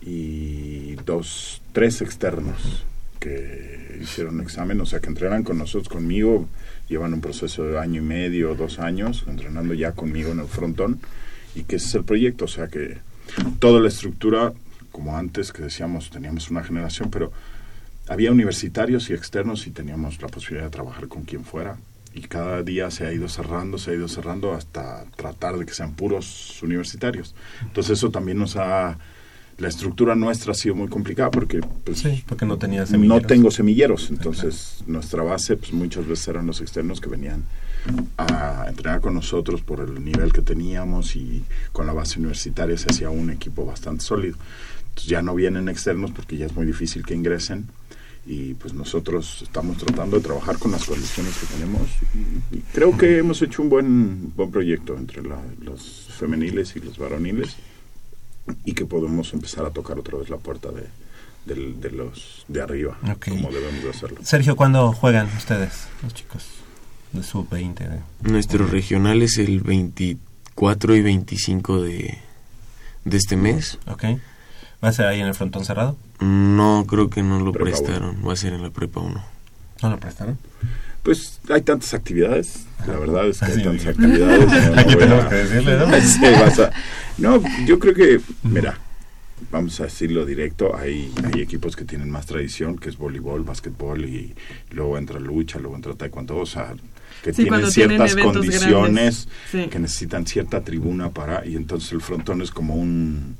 y dos, tres externos que hicieron examen, o sea, que entrenan con nosotros, conmigo, llevan un proceso de año y medio, dos años, entrenando ya conmigo en el frontón, y que ese es el proyecto, o sea, que toda la estructura, como antes que decíamos, teníamos una generación, pero había universitarios y externos y teníamos la posibilidad de trabajar con quien fuera. Y cada día se ha ido cerrando, se ha ido cerrando hasta tratar de que sean puros universitarios. Entonces eso también nos ha... La estructura nuestra ha sido muy complicada porque pues, Sí, porque no tenía no semilleros. tengo semilleros. Entonces nuestra base pues muchas veces eran los externos que venían a entrenar con nosotros por el nivel que teníamos y con la base universitaria se hacía un equipo bastante sólido. Entonces ya no vienen externos porque ya es muy difícil que ingresen y pues nosotros estamos tratando de trabajar con las condiciones que tenemos y, y creo que hemos hecho un buen buen proyecto entre la- los femeniles y los varoniles y que podemos empezar a tocar otra vez la puerta de, del- de los de arriba Ok. como debemos de hacerlo Sergio, ¿cuándo juegan ustedes, los chicos de sub-20? de- Nuestro regional es el 24 y 25 de, de este mes. Ok. ¿Va a ser ahí en el frontón cerrado? No, creo que no lo Prepa prestaron. Va a ser en la prepa 1. ¿No lo prestaron? Pues hay tantas actividades, la verdad es que hay tantas actividades. no, *laughs* Aquí tenemos a- que decirle, ¿no? *laughs* Sí, vas a- no, yo creo que, mira, vamos a decirlo directo, hay, hay equipos que tienen más tradición, que es voleibol, básquetbol, y luego entra lucha, luego entra taekwondo, o sea, que Sí, tienen tienen ciertas eventos condiciones. Sí. que necesitan cierta tribuna para, y entonces el frontón es como un,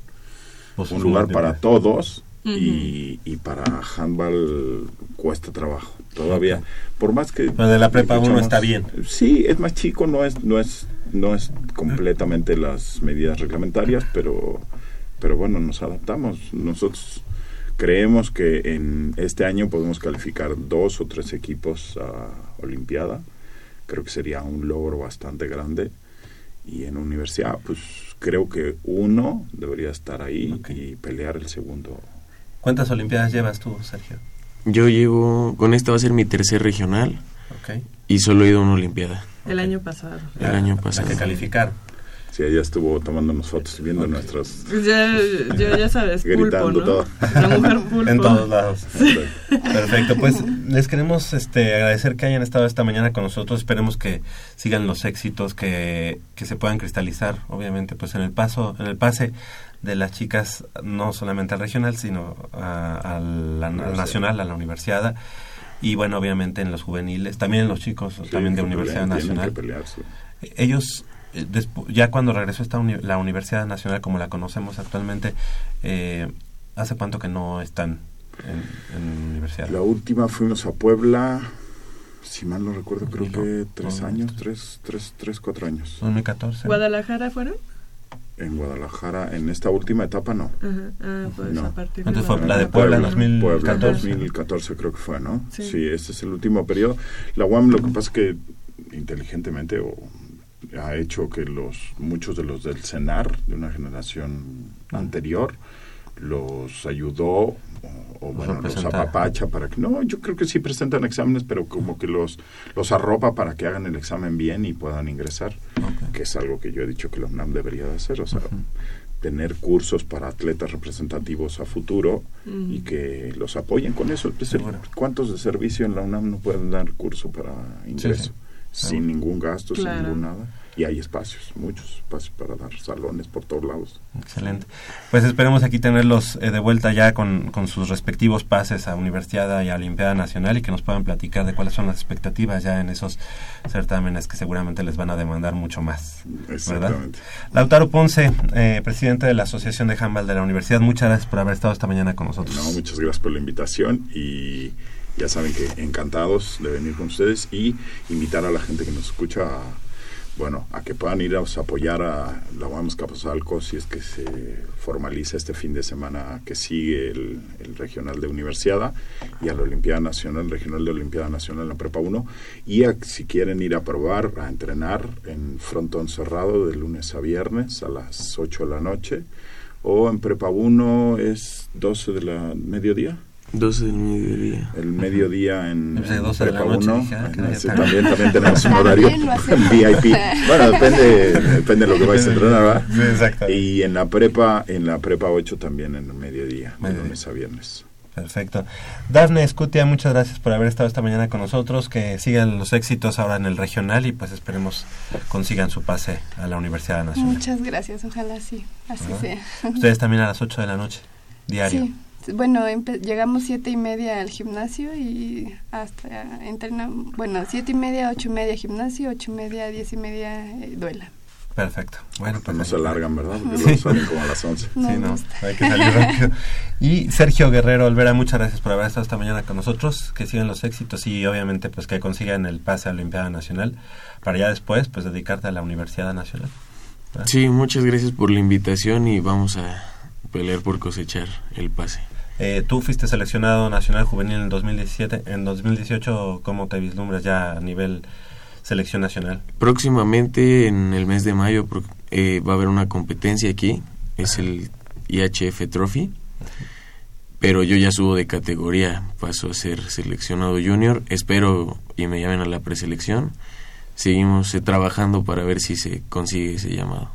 Pues, un lugar para todos Ujú. y, y para handball cuesta trabajo todavía. Por más que Pero de la prepa uno está bien. sí es más chico no es no es no es completamente las medidas reglamentarias pero pero bueno nos adaptamos. Nosotros creemos que en este año podemos calificar dos o tres equipos a olimpiada. Creo que sería un logro bastante grande. Y en universidad pues creo que uno debería estar ahí y pelear el segundo ¿Cuántas olimpiadas llevas tú, Sergio? Yo llevo, con esta va a ser mi tercer regional Ok. y solo he ido a una olimpiada. El año pasado. El año La pasado. que calificaron. Sí ella estuvo tomándonos fotos y viendo nuestras Ya, ya, ya sabes, pulpo, Gritando ¿no? todo. La mujer *laughs* pulpo. En todos lados. Perfecto, pues les queremos este, agradecer que hayan estado esta mañana con nosotros. Esperemos que sigan los éxitos, que, que se puedan cristalizar, obviamente, pues en el paso, en el pase de las chicas, no solamente al regional, sino a, a la, al nacional, a la universidad. Y bueno, obviamente en los juveniles, también en los chicos, Sí, también de Universidad pelean, Nacional. Ellos, eh, ya cuando regresó esta uni- la Universidad Nacional como la conocemos actualmente, eh, ¿hace cuánto que no están en, en universidad? La última fuimos a Puebla, si mal no recuerdo, creo que tres no, años, no. tres, tres, tres, cuatro años. 2014. ¿Guadalajara fueron? En Guadalajara, en esta última etapa no. Ajá. Ah, pues No. a partir de Entonces fue la de Guadalajara. Puebla en Puebla, 2014. 2014 creo que fue, ¿no? Sí. Sí. este es el último periodo. La UAM lo que pasa es que inteligentemente o ha hecho que los muchos de los del CENAR de una generación anterior los ayudó o, bueno, los apapacha para que no, yo creo que sí presentan exámenes, pero como que los los arropa para que hagan el examen bien y puedan ingresar, que es algo que yo he dicho que la UNAM debería de hacer, o sea, tener cursos para atletas representativos a futuro y que los apoyen con eso. ¿Cuántos de servicio en la UNAM no pueden dar curso para ingreso? Sin ningún gasto, sin ningún nada y hay espacios, muchos espacios para dar salones por todos lados. Excelente. Pues esperemos aquí tenerlos eh, de vuelta ya con, sus respectivos pases a Universidad y a Olimpiada Nacional y que nos puedan platicar de cuáles son las expectativas ya en esos certámenes que seguramente les van a demandar mucho más. Exactamente. Lautaro Ponce, eh, presidente de la Asociación de Handball de la Universidad, muchas gracias por haber estado esta mañana con nosotros. No, muchas gracias por la invitación y ya saben que encantados de venir con ustedes y invitar a la gente que nos escucha a bueno, a que puedan ir a apoyar a la UAM Capozalco si es que se formaliza este fin de semana que sigue el, regional de Universidad y a la Olimpiada Nacional, regional de Olimpiada Nacional en la Prepa 1 y si quieren ir a probar, a entrenar en frontón cerrado de lunes a viernes a las 8 de la noche o en Prepa 1 es 12 de la mediodía 12 del mediodía. El mediodía en, en Prepa 1. Ah, también, también tenemos un *laughs* horario en *laughs* VIP. Bueno, depende, depende de lo que vais a entrenar, ¿verdad? Y en la prepa, en la prepa 8 también en el mediodía, de lunes a viernes. Perfecto. Dafne Escutia, muchas gracias por haber estado esta mañana con nosotros. Que sigan los éxitos ahora en el regional y pues esperemos consigan su pase a la Universidad Nacional. Muchas gracias, ojalá sí, así sea. Ustedes también a las 8 de la noche, diario. Sí. Bueno, llegamos siete y media al gimnasio y hasta entrenamos, bueno, siete y media, ocho y media gimnasio, ocho y media, diez y media eh, duela. Perfecto. Bueno, pues no se alargan, ¿verdad? Porque salen como a las once. sí, no, hay que salir rápido. Y Sergio Guerrero Olvera, muchas gracias por haber estado esta mañana con nosotros, que sigan los éxitos y obviamente pues que consigan el pase a la Olimpiada Nacional para ya después pues dedicarte a la Universidad Nacional. Sí, muchas gracias por la invitación y vamos a pelear por cosechar el pase. Eh, tú fuiste seleccionado nacional juvenil en 2017. En 2018, ¿cómo te vislumbras ya a nivel selección nacional? Próximamente, en el mes de mayo, eh, va a haber una competencia aquí. Es el IHF Trophy. Pero yo ya subo de categoría. Paso a ser seleccionado junior. Espero y me llamen a la preselección. Seguimos eh, trabajando para ver si se consigue ese llamado.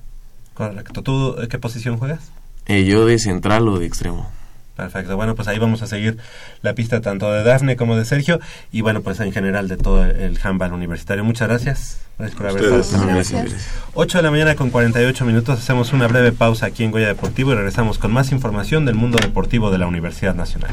Correcto. ¿Tú qué posición juegas? Yo de central o de extremo. Perfecto. Bueno, pues ahí vamos a seguir la pista tanto de Dafne como de Sergio y bueno, pues en general de todo el handball universitario. Muchas gracias. Gracias por haber estado. Gracias. 8 de la mañana con 48 minutos. Hacemos una breve pausa aquí en Goya Deportivo y regresamos con más información del mundo deportivo de la Universidad Nacional.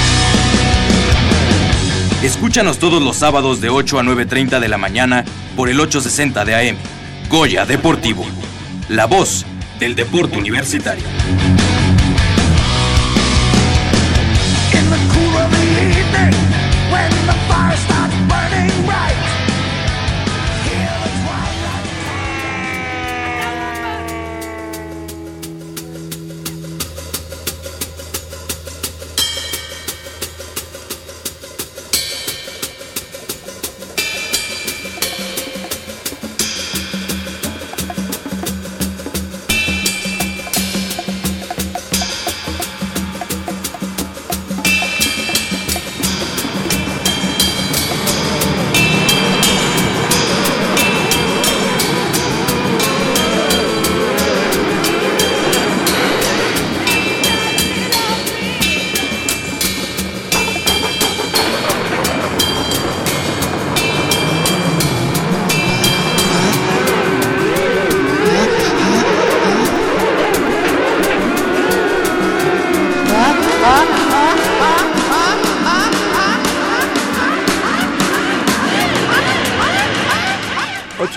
Escúchanos todos los sábados de 8 a 9.30 de la mañana por el 860 de AM. Goya Deportivo. La voz del deporte universitario.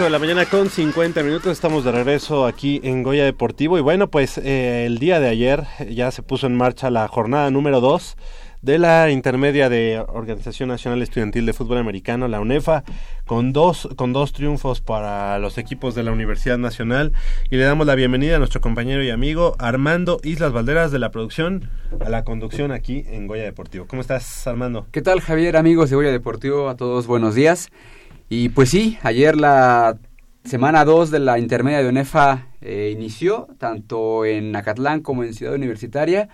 8 de la mañana con 50 minutos, estamos de regreso aquí en Goya Deportivo y bueno, pues eh, el día de ayer ya se puso en marcha la jornada número 2 de la intermedia de Organización Nacional Estudiantil de Fútbol Americano, la UNEFA, con dos, con dos triunfos para los equipos de la Universidad Nacional y le damos la bienvenida a nuestro compañero y amigo Armando Islas Valderas de la producción a la conducción aquí en Goya Deportivo. ¿Cómo estás Armando? ¿Qué tal Javier, amigos de Goya Deportivo? A todos buenos días. Y pues sí, ayer la semana 2 de la intermedia de UNEFA eh, inició, tanto en Acatlán como en Ciudad Universitaria.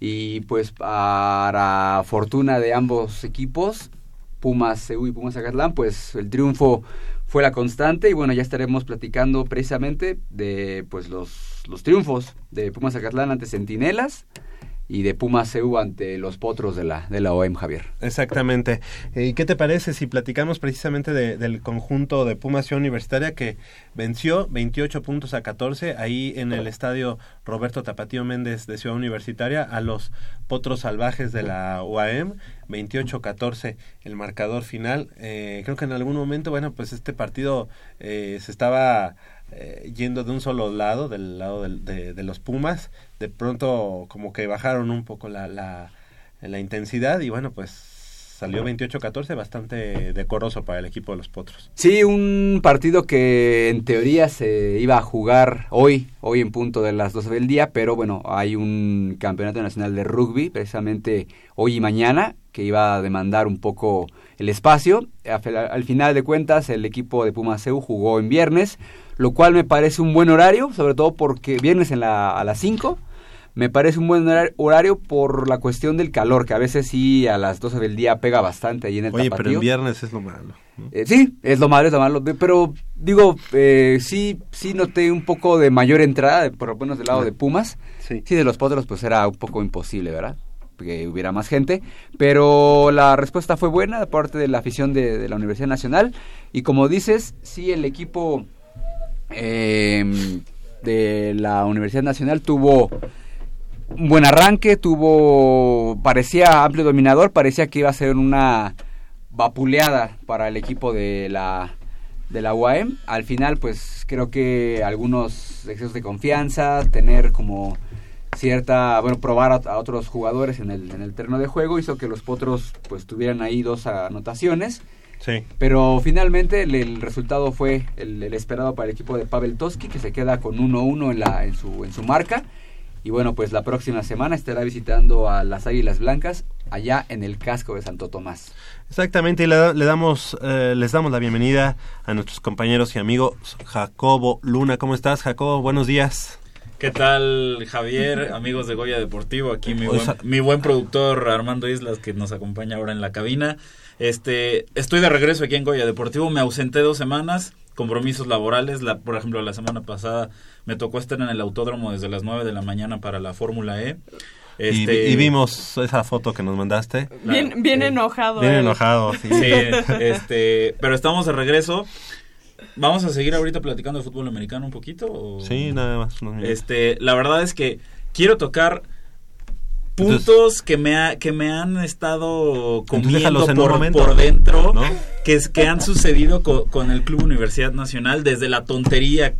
Y pues para fortuna de ambos equipos, Pumas CU y Pumas Acatlán, pues el triunfo fue la constante y bueno, ya estaremos platicando precisamente de pues los, los triunfos de Pumas Acatlán ante Centinelas y de Pumas CU ante los potros de la, de la OEM, Javier. Exactamente. Eh, ¿Y qué te parece si platicamos precisamente de, del conjunto de Pumas Ciudad Universitaria que venció 28 puntos a 14 ahí en el estadio Roberto Tapatío Méndez de Ciudad Universitaria a los potros salvajes de la UAM? 28-14 el marcador final. Eh, creo que en algún momento, bueno, pues este partido eh, se estaba eh, yendo de un solo lado, del lado de, los Pumas, de pronto como que bajaron un poco la, la, intensidad y bueno, pues salió 28-14, bastante decoroso para el equipo de los Potros. Sí, un partido que en teoría se iba a jugar hoy, hoy en punto de las 12 del día, pero bueno, hay un campeonato nacional de rugby precisamente hoy y mañana que iba a demandar un poco el espacio. Al final de cuentas, el equipo de Pumaseu jugó en viernes, lo cual me parece un buen horario, sobre todo porque viernes en la, a las 5 me parece un buen horario por la cuestión del calor, que a veces sí a las 12 del día pega bastante ahí en el Oye, pero el viernes es lo malo. Eh, sí, es lo malo, es lo malo. Pero digo, eh, sí, sí noté un poco de mayor entrada, por lo menos del lado de Pumas. Sí. sí, de los potros pues era un poco imposible, ¿verdad? que hubiera más gente, pero la respuesta fue buena de parte de la afición de, de la Universidad Nacional y como dices, sí el equipo eh, de la Universidad Nacional tuvo un buen arranque, tuvo, parecía amplio dominador, parecía que iba a ser una vapuleada para el equipo de la de la UAM. Al final, pues creo que algunos excesos de confianza, tener como cierta, bueno, probar a, otros jugadores en el, en el terreno de juego hizo que los potros pues tuvieran ahí dos anotaciones. Sí. Pero finalmente el, el resultado fue el, el, esperado para el equipo de Pavel Toski, que se queda con 1-1 en, la, en, su, en su marca. Y bueno, pues la próxima semana estará visitando a las Águilas Blancas allá en el casco de Santo Tomás. Exactamente, y le, le damos, eh, les damos la bienvenida a nuestros compañeros y amigos Jacobo Luna. ¿Cómo estás, Jacobo? Buenos días. ¿Qué tal, Javier, amigos de Goya Deportivo? Aquí mi buen, mi buen productor Armando Islas, que nos acompaña ahora en la cabina. Este, estoy de regreso aquí en Goya Deportivo, me ausenté dos semanas, compromisos laborales, la, por ejemplo, la semana pasada me tocó estar en el autódromo desde las 9 de la mañana para la Fórmula E. Este, y, y, vimos esa foto que nos mandaste. Bien, bien enojado. Bien enojado, sí. sí. este, pero estamos de regreso. Vamos a seguir ahorita platicando de fútbol americano un poquito. ¿o? Sí, nada más. este, la verdad es que quiero tocar puntos Entonces, que me ha, que me han estado comiendo por, por dentro ¿no? que, que han sucedido con, con, el Club Universidad Nacional desde la tontería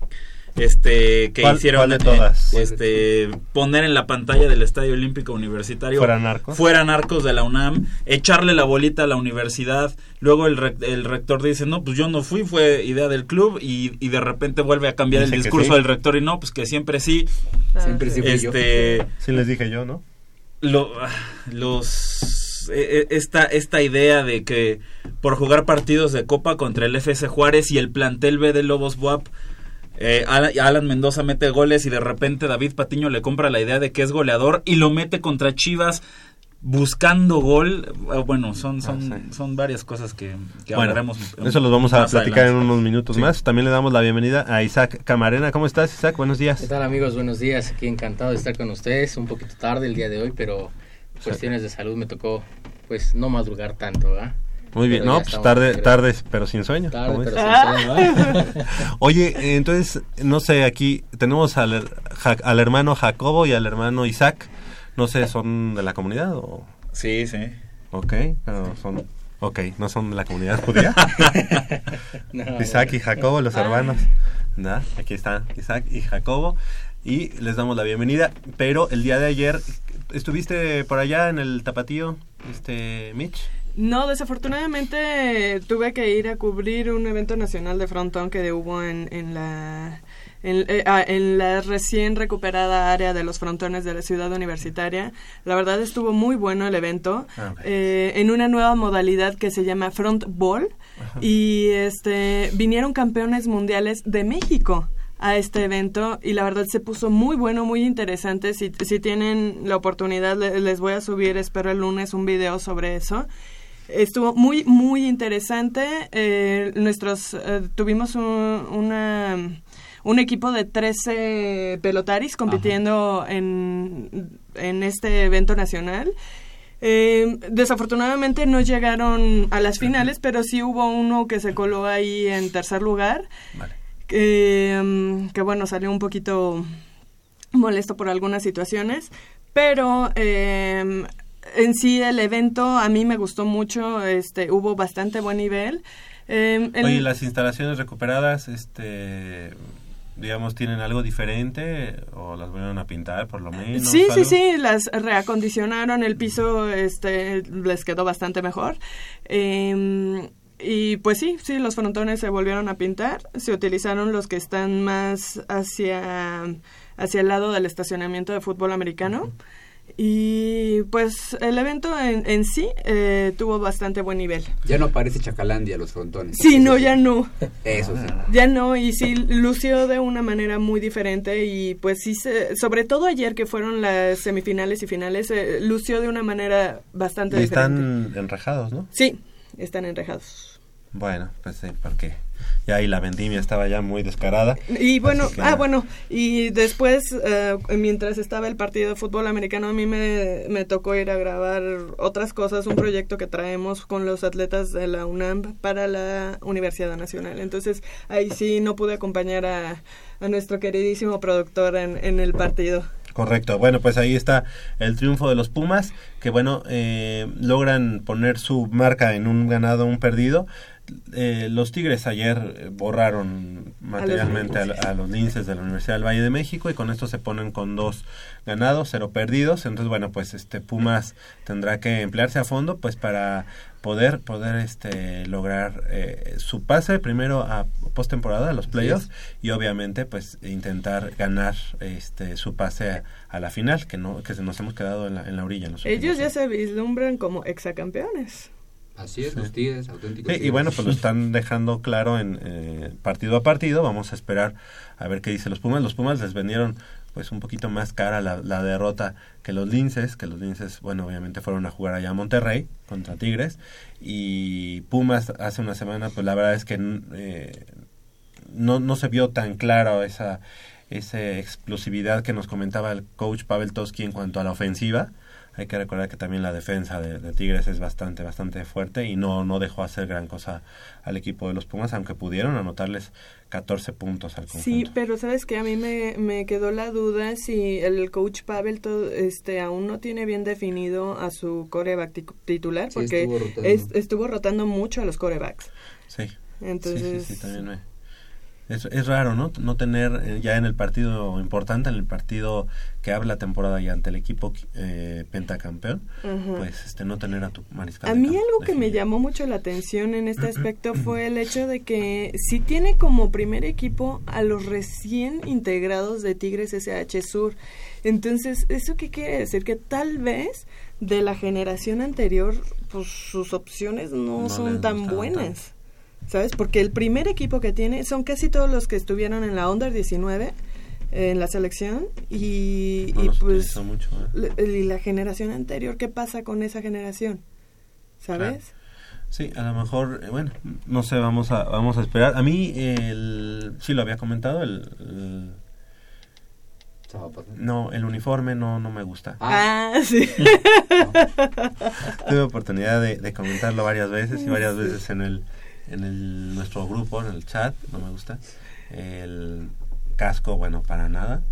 este que ¿Cuál, hicieron cuál de todas? este poner en la pantalla del Estadio Olímpico Universitario fuera narcos fuera narcos de la UNAM echarle la bolita a la universidad luego el, re, el rector dice no pues yo no fui fue idea del club y, y de repente vuelve a cambiar dice el discurso sí. del rector y no pues que siempre sí ah, siempre sí este sí les dije yo no lo, los esta esta idea de que por jugar partidos de copa contra el FC Juárez y el plantel B de Lobos Buap eh, Alan Mendoza mete goles y de repente David Patiño le compra la idea de que es goleador y lo mete contra Chivas buscando gol. Bueno, son son, ah, sí. son varias cosas que, que bueno, hablaremos. Eso los vamos a platicar adelante. en unos minutos sí. más. También le damos la bienvenida a Isaac Camarena. ¿Cómo estás, Isaac? Buenos días. ¿Qué tal, amigos? Buenos días. Aquí encantado de estar con ustedes. Un poquito tarde el día de hoy, pero cuestiones de salud me tocó pues no madrugar tanto, ¿verdad? Muy bien, no, pues tarde, tarde, pero sin sueño. Tarde, pero sin sueño. *laughs* Oye, entonces, no sé, aquí tenemos al, al hermano Jacobo y al hermano Isaac. No sé, ¿son de la comunidad o...? Sí, sí. Ok, pero son... Ok, ¿no son de la comunidad judía? *laughs* No, Isaac y Jacobo, los Ah. hermanos. ¿No? Aquí están Isaac y Jacobo. Y les damos la bienvenida. Pero el día de ayer, ¿estuviste por allá en el tapatío, este, Mitch? No, desafortunadamente tuve que ir a cubrir un evento nacional de frontón que hubo en, en la en, eh, ah, en la recién recuperada área de los frontones de la ciudad universitaria. La verdad estuvo muy bueno el evento Ah, eh, en una nueva modalidad que se llama front ball y este vinieron campeones mundiales de México a este evento y la verdad se puso muy bueno, muy interesante. Si, si tienen la oportunidad le- les voy a subir, espero el lunes, un video sobre eso. Estuvo muy, muy interesante. Eh, nuestros, eh, tuvimos un, una, un equipo de 13 pelotaris compitiendo en, en este evento nacional. Eh, desafortunadamente no llegaron a las finales, pero sí hubo uno que se coló ahí en tercer lugar. Que, mm, que bueno, salió un poquito molesto por algunas situaciones, pero eh, en sí el evento a mí me gustó mucho, este, hubo bastante buen nivel. Eh, el- Oye, las instalaciones recuperadas, este, digamos, tienen algo diferente o las volvieron a pintar por lo menos. Sí, sí, algo? sí, las reacondicionaron, el piso este les quedó bastante mejor. Eh, y pues sí, sí, los frontones se volvieron a pintar, se utilizaron los que están más hacia, hacia el lado del estacionamiento de fútbol americano. Y pues el evento en, en sí eh, tuvo bastante buen nivel. Ya no parece Chacalandia los frontones. Sí, no, ya no. Eso sí. Ya no, y sí, lució de una manera muy diferente y pues sí, se, sobre todo ayer que fueron las semifinales y finales, eh, lució de una manera bastante Y diferente. están enrejados, ¿no? Sí, están enrejados. Bueno, pues sí, porque ya ahí la vendimia estaba ya muy descarada. Y bueno, que- ah, bueno, y después, eh, mientras estaba el partido de fútbol americano, a mí me, me tocó ir a grabar otras cosas, un proyecto que traemos con los atletas de la UNAM para la Universidad Nacional. Entonces, ahí sí no pude acompañar a, a nuestro queridísimo productor en, en el partido. Correcto, bueno, pues ahí está el triunfo de los Pumas, que bueno, eh, logran poner su marca en un ganado, un perdido. Eh, los Tigres ayer eh, borraron materialmente a, linces. a los linces de la Universidad del Valle de México y con esto se ponen con dos ganados, cero perdidos. Entonces, bueno, pues este Pumas tendrá que emplearse a fondo pues para poder poder este lograr eh, su pase primero a postemporada a los playoffs y obviamente pues intentar ganar este su pase a, a la final que no que se nos hemos quedado en la, en la orilla en los Ellos ya se vislumbran como exacampeones. Así es, los Tigres, auténticos Sí, y bueno, pues lo *laughs* están dejando claro en eh, partido a partido. Vamos a esperar a ver qué dicen los Pumas. Los Pumas les vendieron pues un poquito más cara la, la derrota que los Linces, que los Linces, bueno, obviamente fueron a jugar allá a Monterrey contra Tigres. Y Pumas hace una semana, pues la verdad es que eh, no, no se vio tan claro esa, esa explosividad que nos comentaba el coach Pavel Toski en cuanto a la ofensiva hay que recordar que también la defensa de, de, Tigres es bastante bastante fuerte y no no dejó hacer gran cosa al equipo de los Pumas aunque pudieron anotarles 14 puntos al conjunto. Sí, pero sabes que a mí me, me quedó la duda si el coach Pavel todo, este aún no tiene bien definido a su coreback titular Sí, porque estuvo rotando. es- estuvo rotando mucho a los corebacks. Sí. Entonces Sí, sí, sí, también me- es, es raro, ¿no? No tener eh, ya en el partido importante, en el partido que abre la temporada y ante el equipo eh, pentacampeón, pues este no tener a tu mariscal. A mí campo. algo que me llamó mucho la atención en este aspecto fue el hecho de que sí tiene como primer equipo a los recién integrados de Tigres SH Sur. Entonces, ¿eso qué quiere decir? Que tal vez de la generación anterior, pues sus opciones no, No son tan buenas. ¿Sabes? Porque el primer equipo que tiene son casi todos los que estuvieron en la Under 19 en la selección y, No y los pues mucho, ¿eh? y la generación anterior, ¿qué pasa con esa generación? ¿Sabes? Sí, a lo mejor, eh, bueno, no sé, vamos a vamos a esperar. A mí, el, sí lo había comentado, el, el- no, el uniforme no no me gusta. Ah, sí. *laughs* Tuve oportunidad de, de comentarlo varias veces y varias veces en el en el nuestro grupo, en el chat, no me gusta. El casco, bueno, para nada.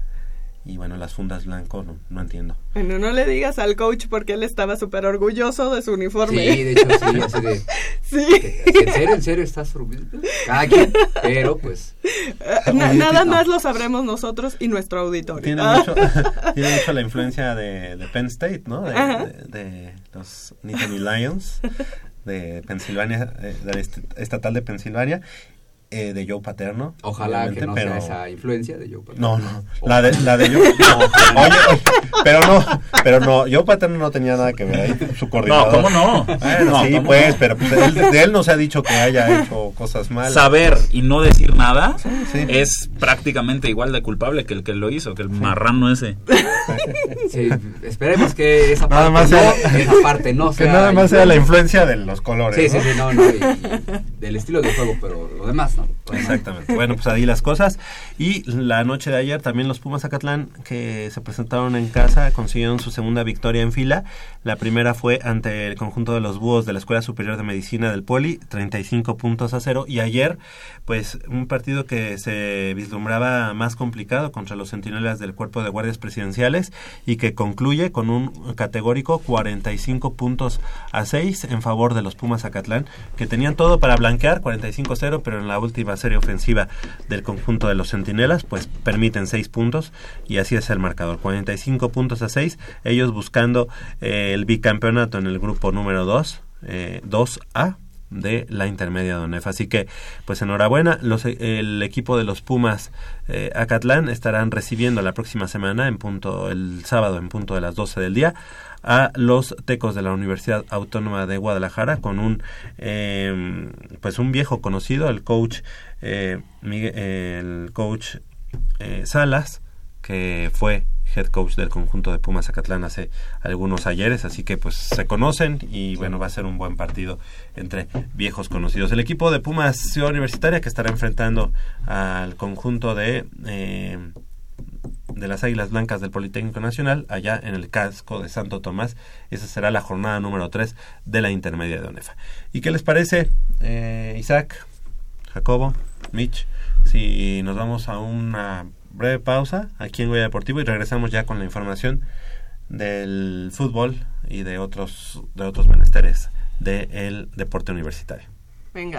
y bueno, las fundas blanco, no, no entiendo. Bueno, no le digas al coach porque él estaba súper orgulloso de su uniforme. Sí, de hecho, sí, así de... *laughs* sí. En serio, en serio, estás orgulloso. Cada quien, pero pues... Eh, na- nada más lo sabremos nosotros y nuestro auditorio. Tiene, Ah. mucho, *laughs* *laughs* tiene mucho la influencia de, de Penn State, ¿no? De, de- de los Nittany Lions de Pensilvania, eh, la est- estatal de Pensilvania, eh, de Joe Paterno. Ojalá que no pero... sea esa influencia de Joe Paterno. No, no. La de, la de Joe. *laughs* No, oye, pero no, pero no. Joe Paterno no tenía nada que ver ahí. Su coordinador. ¿cómo no? Bueno, No, sí, ¿cómo pues, no? pero pues, él- de él no se ha dicho que haya hecho cosas malas. Saber y no decir nada sí. es prácticamente igual de culpable que el que lo hizo, que el marrano ese. *laughs* Sí, esperemos que esa Nada parte, más no, sea- esa parte no *laughs* que sea... nada más sea la influencia de los colores. Sí, sí, sí, no, no, y- y del estilo de juego, pero lo demás no. Exactamente. Bueno, pues ahí las cosas. Y la noche de ayer también los Pumas Acatlán que se presentaron en casa consiguieron su segunda victoria en fila. La primera fue ante el conjunto de los búhos de la Escuela Superior de Medicina del Poli, 35 puntos a cero. Y ayer, pues un partido que se vislumbraba más complicado contra los centinelas del Cuerpo de Guardias Presidenciales y que concluye con un categórico 45 puntos a 6 en favor de los Pumas Acatlán, que tenían todo para blanquear 45-0, pero en la última serie ofensiva del conjunto de los centinelas, pues permiten 6 puntos y así es el marcador, 45 puntos a 6, ellos buscando eh, el bicampeonato en el grupo número 2, eh, 2A de la intermedia de ONEF. Así que, pues enhorabuena. Los, el equipo de los Pumas eh, Acatlán estarán recibiendo la próxima semana, en punto, el sábado en punto de las 12 del día, a los tecos de la Universidad Autónoma de Guadalajara con un eh, pues un viejo conocido el coach eh, el coach eh, Salas que fue head coach del conjunto de Pumas Acatlán hace algunos ayeres, así que pues se conocen y bueno, va a ser un buen partido entre viejos conocidos. El equipo de Pumas Ciudad Universitaria que estará enfrentando al conjunto de eh, de las Águilas Blancas del Politécnico Nacional, allá en el casco de Santo Tomás. Esa será la jornada número 3 de la intermedia de ONEFA. ¿Y qué les parece, eh, Isaac, Jacobo, Mitch? Si nos vamos a una breve pausa aquí en Goya Deportivo y regresamos ya con la información del fútbol y de otros, de otros menesteres del deporte universitario. Venga.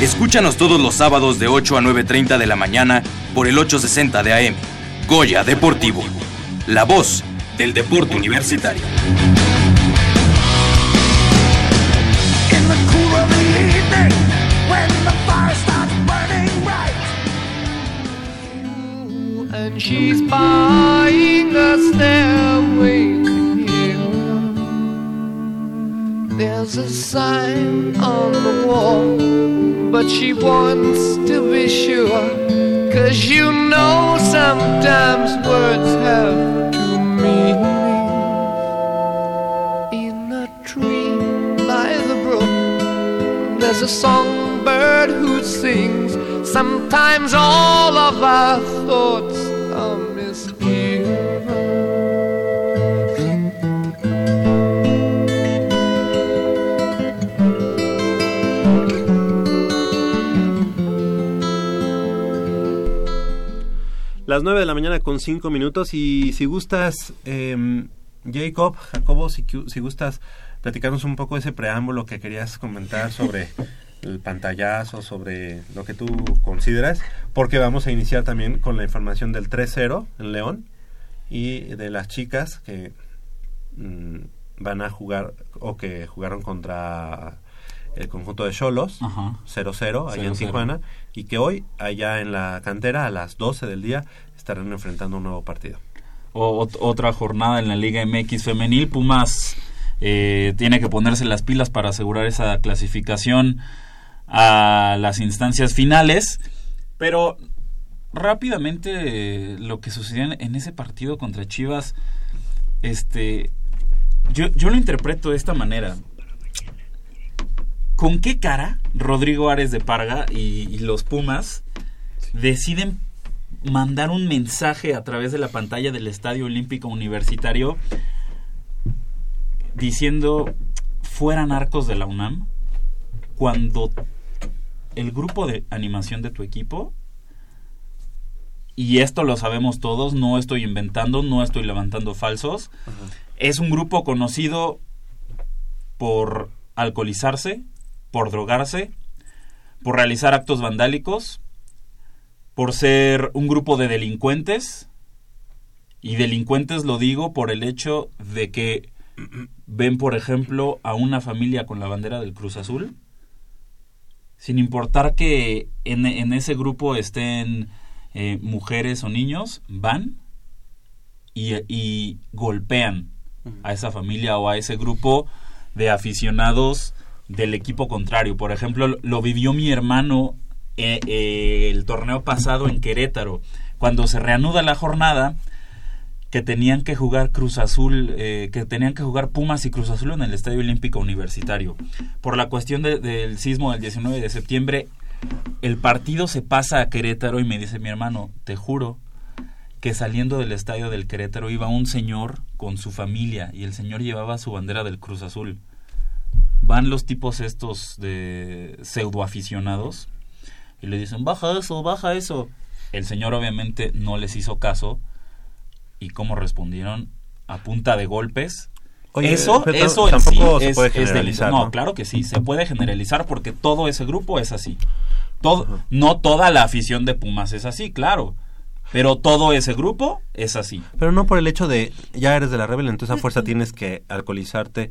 Escúchanos todos los sábados de 8 a 9.30 de la mañana por el 860 de AM. Goya Deportivo. La voz del deporte universitario. And she's buying a stairway There's a sign on the wall, but she wants to be sure. Cause you know sometimes words have two meanings. In a tree by the brook, there's a songbird who sings. Sometimes all of our thoughts are Las 9 de la mañana con 5 minutos y si gustas, eh, Jacob, Jacobo, si, si gustas platicarnos un poco ese preámbulo que querías comentar sobre *laughs* el pantallazo, sobre lo que tú consideras, porque vamos a iniciar también con la información del 3-0 en León y de las chicas que mm, van a jugar o que jugaron contra el conjunto de Cholos 0-0 allá en Tijuana y que hoy allá en la cantera a las 12 del día estarán enfrentando un nuevo partido. O, otra jornada en la Liga MX femenil, Pumas eh, tiene que ponerse las pilas para asegurar esa clasificación a las instancias finales, pero rápidamente lo que sucedió en, ese partido contra Chivas, este, yo, yo lo interpreto de esta manera. ¿Con qué cara Rodrigo Ares de Parga y, los Pumas deciden mandar un mensaje a través de la pantalla del Estadio Olímpico Universitario diciendo fueran arcos de la UNAM cuando el grupo de animación de tu equipo y esto lo sabemos todos, no estoy inventando, no estoy levantando falsos, es un grupo conocido por alcoholizarse, por drogarse, por realizar actos vandálicos, por ser un grupo de delincuentes. Y delincuentes lo digo por el hecho de que ven, por ejemplo, a una familia con la bandera del Cruz Azul, sin importar que en, ese grupo estén eh, mujeres o niños, van y, y golpean a esa familia o a ese grupo de aficionados del equipo contrario. Por ejemplo, lo vivió mi hermano eh, eh, el torneo pasado en Querétaro, cuando se reanuda la jornada que tenían que jugar Cruz Azul, eh, que tenían que jugar Pumas y Cruz Azul en el Estadio Olímpico Universitario. Por la cuestión del sismo del 19 de septiembre, el partido se pasa a Querétaro y me dice mi hermano, te juro que saliendo del estadio del Querétaro iba un señor con su familia y el señor llevaba su bandera del Cruz Azul van los tipos estos de pseudo aficionados y le dicen, baja eso, baja eso. El señor obviamente no les hizo caso y cómo respondieron a punta de golpes. eso, eso en sí es, generalizar, ¿no? claro que sí, se puede generalizar porque todo ese grupo es así. Todo, no toda la afición de Pumas es así, claro. Pero todo ese grupo es así. Pero no por el hecho de ya eres de la rebelión, entonces a fuerza tienes que alcoholizarte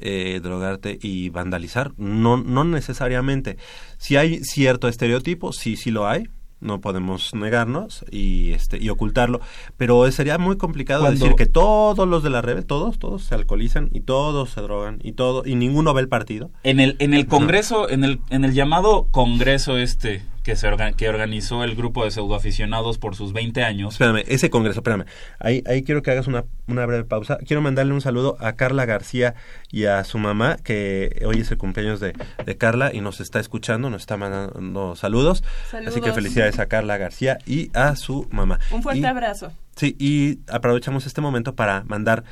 eh, drogarte y vandalizar. No, no necesariamente. Si hay cierto estereotipo, sí, sí lo hay. No podemos negarnos y este y ocultarlo, pero sería muy complicado decir que todos los de la rebel, todos, todos se alcoholizan y todos se drogan y todo y ninguno ve el partido. En el en el Congreso, en el en el llamado Congreso este que, se que organizó el grupo de pseudoaficionados por sus 20 años. Espérame, ese congreso, espérame. Ahí, ahí quiero que hagas una, una breve pausa. Quiero mandarle un saludo a Carla García y a su mamá, que hoy es el cumpleaños de, de Carla y nos está escuchando, nos está mandando saludos. Así que felicidades a Carla García y a su mamá. Un fuerte abrazo. Sí, y aprovechamos este momento para mandar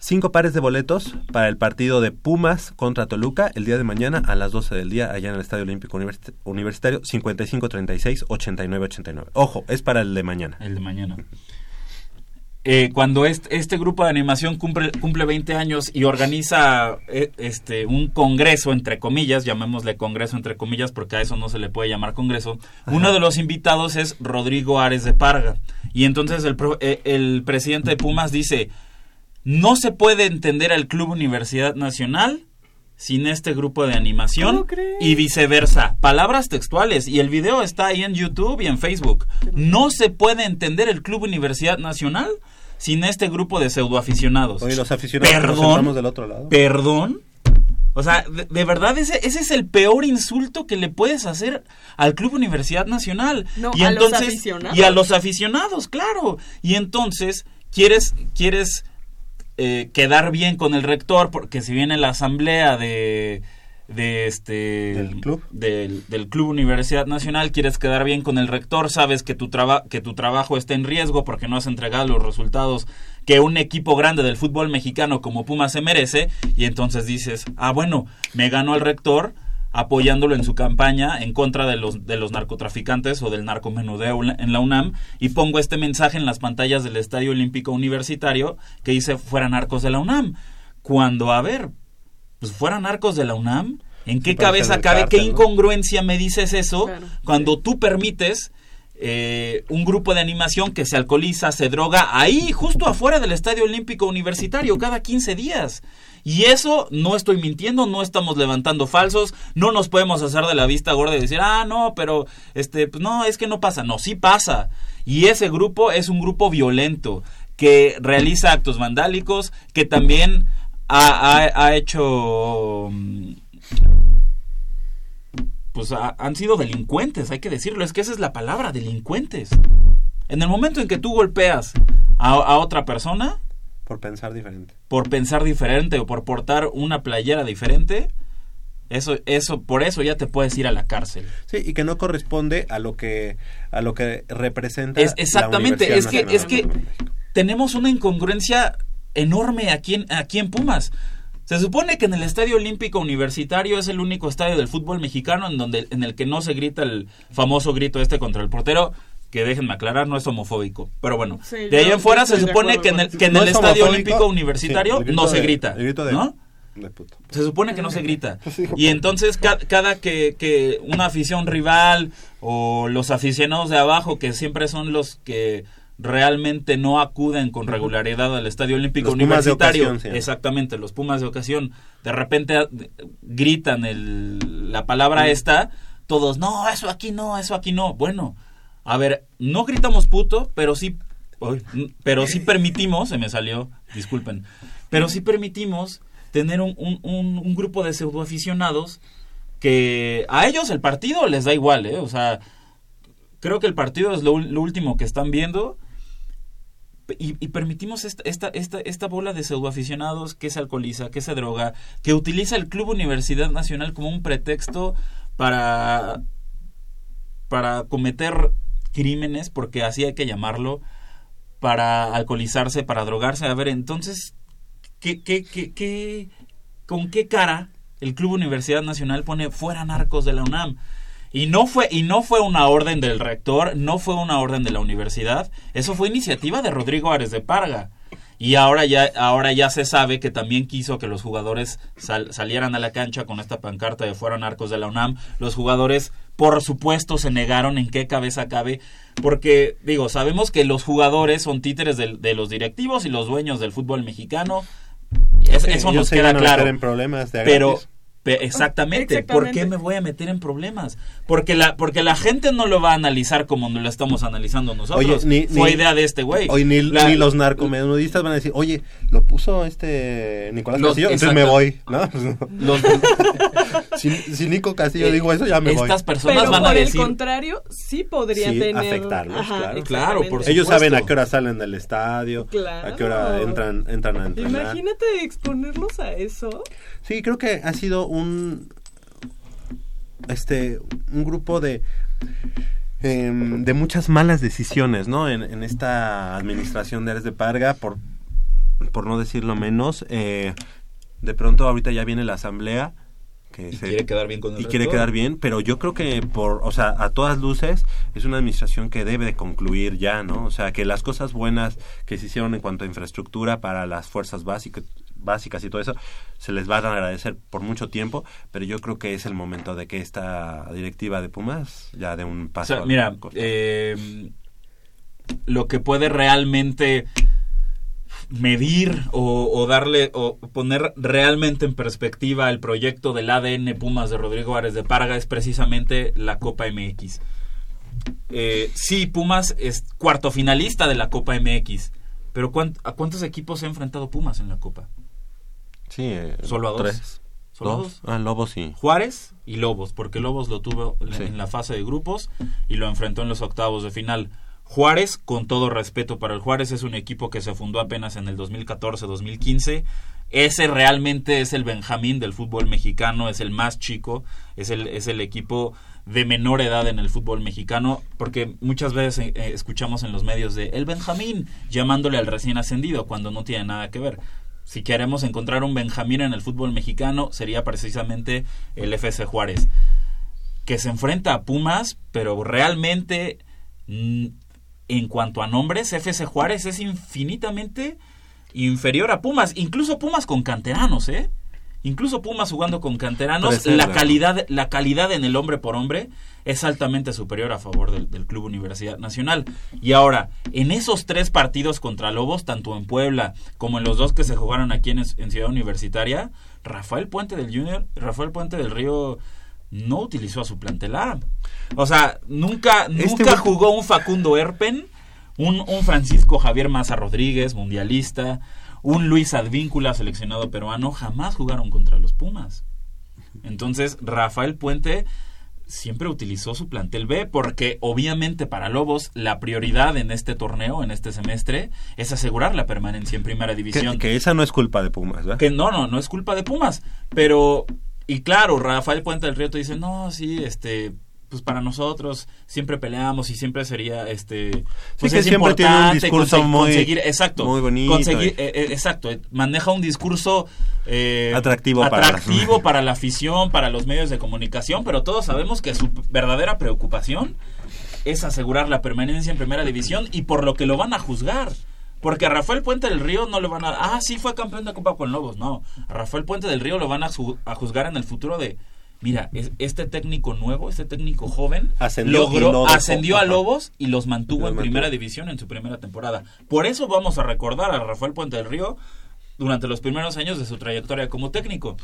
Cinco pares de boletos para el partido de Pumas contra Toluca el día de mañana a las 12 del día allá en el Estadio Olímpico Universitario 55-36-89-89. Ojo, es para el de mañana. El de mañana. Eh, cuando este, este, grupo de animación cumple, cumple 20 años y organiza eh, este un congreso, entre comillas, llamémosle congreso entre comillas porque a eso no se le puede llamar congreso, uno de los invitados es Rodrigo Ares de Parga. Y entonces el, eh, el presidente de Pumas dice, no se puede entender al Club Universidad Nacional sin este grupo de animación y viceversa. Palabras textuales y el video está ahí en YouTube y en Facebook. No se puede entender el Club Universidad Nacional sin este grupo de pseudoaficionados. Oye, los aficionados perdón, del otro lado. Perdón. O sea, de, verdad ese, ese, es el peor insulto que le puedes hacer al Club Universidad Nacional. y a entonces, los aficionados. Y a los aficionados, claro. Y entonces quieres quieres eh, quedar bien con el rector, porque si viene la asamblea de, de este del club del, club Universidad Nacional quieres quedar bien con el rector sabes que tu que tu trabajo está en riesgo porque no has entregado los resultados que un equipo grande del fútbol mexicano como Puma se merece y entonces dices ah bueno me ganó el rector apoyándolo en su campaña en contra de los, de los narcotraficantes o del narcomenudeo en la UNAM y pongo este mensaje en las pantallas del Estadio Olímpico Universitario que dice fuera narcos de la UNAM. Cuando, a ver, pues fueran narcos de la UNAM, ¿En qué Sí, cabeza cabe? ¿Qué ¿no? incongruencia me dices eso Claro. cuando tú permites eh, un grupo de animación que se alcoholiza, se droga ahí, justo afuera del Estadio Olímpico Universitario, cada 15 días? Y eso no estoy mintiendo, no estamos levantando falsos, no nos podemos hacer de la vista gorda y decir, ah, no, pero este, pues no, es que no pasa. No, sí pasa. Y ese grupo es un grupo violento que realiza actos vandálicos, que también ha, ha- hecho mm, pues ha- han sido delincuentes, hay que decirlo, es que esa es la palabra, delincuentes. En el momento en que tú golpeas a otra persona Por pensar diferente. por pensar diferente o por portar una playera diferente, eso, eso, por eso ya te puedes ir a la cárcel. Sí, y que no corresponde a lo que a lo que representa Es, exactamente, la es que, es que tenemos una incongruencia enorme aquí en, aquí en Pumas. Se supone que en el Estadio Olímpico Universitario es el único estadio del fútbol mexicano en donde en el que no se grita el famoso grito este contra el portero, que déjenme aclarar, no es homofóbico. Pero bueno, Sí, de ahí en fuera se supone que en el, que en No el es Estadio Olímpico Universitario sí, el grito no se de- grita, el grito de- ¿no? de puto. Se supone que no se grita. *laughs* Y entonces ca- cada que, que una afición rival o los aficionados de abajo, que siempre son los que realmente no acuden con regularidad al Estadio Olímpico Los Pumas de Universitario, ocasión, sí. exactamente, los Pumas de ocasión, de repente a- gritan el, la palabra esta, todos, no, eso aquí no, eso aquí no. Bueno, a ver, no gritamos puto, pero sí, pero sí permitimos, se me salió, disculpen, pero sí permitimos tener un, un, un- grupo de pseudoaficionados que a ellos el partido les da igual, ¿eh? O sea, creo que el partido es lo, lo último que están viendo y, y permitimos esta, esta, esta, esta bola de pseudoaficionados que se alcoholiza, que se droga, que utiliza el Club Universidad Nacional como un pretexto para, para cometer crímenes, porque así hay que llamarlo, para alcoholizarse, para drogarse. A ver, entonces, ¿qué, qué, qué, ¿con qué cara el Club Universidad Nacional pone fuera narcos de la UNAM? Y no fue y no fue una orden del rector, no fue una orden de la universidad, eso fue iniciativa de Rodrigo Ares de Parga. Y ahora ya ahora ya se sabe que también quiso que los jugadores sal- salieran a la cancha con esta pancarta de fuera narcos de la UNAM. Los jugadores, por supuesto, se negaron en qué cabeza cabe, porque digo, sabemos que los jugadores son títeres de, los directivos y los dueños del fútbol mexicano. Es- Sí, eso nos queda claro. en problemas de pero pe- exactamente. ¿Por Exactamente. qué me voy a meter en problemas? Porque la porque la gente no lo va a analizar como no lo estamos analizando nosotros. Oye, ni, Fue ni- idea de este güey. Oye, ni, La- ni los narcomenudistas van a decir, oye, lo puso este Nicolás Los- Castillo, entonces me voy, ¿no? *laughs* Los- *laughs* si, si Nico Castillo Eh, digo eso, ya me voy. estas personas Pero van a por decir el contrario, sí podría Sí, tener... afectarlos, Ajá, claro. Claro, por exactamente. Ellos saben a qué hora salen del estadio, a qué hora entran, entran a entrenar. Imagínate exponerlos a eso. Sí, creo que ha sido un este un grupo de em, de muchas malas decisiones, ¿no? En, en esta administración de Ares de Parga, por por no decirlo menos, eh, de pronto ahorita ya viene la asamblea que Y se- quiere quedar bien con el y quiere quedar bien, pero yo creo que por, o sea, a todas luces es una administración que debe de concluir ya, ¿no? O sea, que las cosas buenas que se hicieron en cuanto a infraestructura para las fuerzas básicas básicas y todo eso se les va a agradecer por mucho tiempo, pero yo creo que es el momento de que esta directiva de Pumas ya dé un O paso. sea, al mira, eh, lo que puede realmente medir o, o darle o poner realmente en perspectiva el proyecto del ADN Pumas de Rodrigo Ares de Parga es precisamente la Copa MX. Eh, sí, Pumas es cuarto finalista de la Copa MX, pero ¿cuánt- ¿a cuántos equipos se ha enfrentado Pumas en la Copa? Sí, eh, Solo a dos. tres. ¿Solo a Dos. dos? Ah, Lobos sí. Juárez y Lobos, porque Lobos lo tuvo Sí. en la fase de grupos y lo enfrentó en los octavos de final. Juárez, con todo respeto para el Juárez, es un equipo que se fundó apenas en el 2014-2015. Ese realmente es el Benjamín del fútbol mexicano, es el más chico, es el, es el equipo de menor edad en el fútbol mexicano, porque muchas veces eh, eh, escuchamos en los medios de el Benjamín llamándole al recién ascendido cuando no tiene nada que ver. Si queremos encontrar un Benjamín en el fútbol mexicano, sería precisamente el FC Juárez, que se enfrenta a Pumas, pero realmente mm, en cuanto a nombres, FC Juárez es infinitamente inferior a Pumas, incluso Pumas con canteranos, ¿eh? Incluso Pumas jugando con canteranos, la calidad, la calidad en el hombre por hombre es altamente superior a favor del, Club Universidad Nacional. Y ahora, en esos tres partidos contra Lobos, tanto en Puebla como en los dos que se jugaron aquí en, en Ciudad Universitaria, Rafael Puente del Junior, Rafael Puente del Río no utilizó a su plantel O sea, nunca, este nunca jugó un Facundo Erpen, un, un Francisco Javier Maza Rodríguez, mundialista, un Luis Advíncula, seleccionado peruano, jamás jugaron contra los Pumas. Entonces, Rafael Puente siempre utilizó su plantel B porque obviamente para Lobos la prioridad en este torneo, en este semestre, es asegurar la permanencia en primera división. Que, esa no es culpa de Pumas, ¿verdad? Que no, no, no es culpa de Pumas, pero y claro, Rafael Puente del Río te dice, "No, sí, este pues para nosotros siempre peleamos y siempre sería este pues es siempre tiene un discurso muy exacto muy bonito conseguir eh, eh, exacto maneja un discurso eh, atractivo, atractivo para, la afición para los medios de comunicación pero todos sabemos que su verdadera preocupación es asegurar la permanencia en primera división y por lo que lo van a juzgar porque a Rafael Puente del Río no le van a ah sí fue campeón de Copa con Lobos no a Rafael Puente del Río lo van a, a juzgar en el futuro de mira, este técnico nuevo, este técnico joven, ascendió, logró, ascendió a Lobos y los mantuvo en primera división en su primera temporada. Por eso vamos a recordar a Rafael Puente del Río durante los primeros años de su trayectoria como técnico.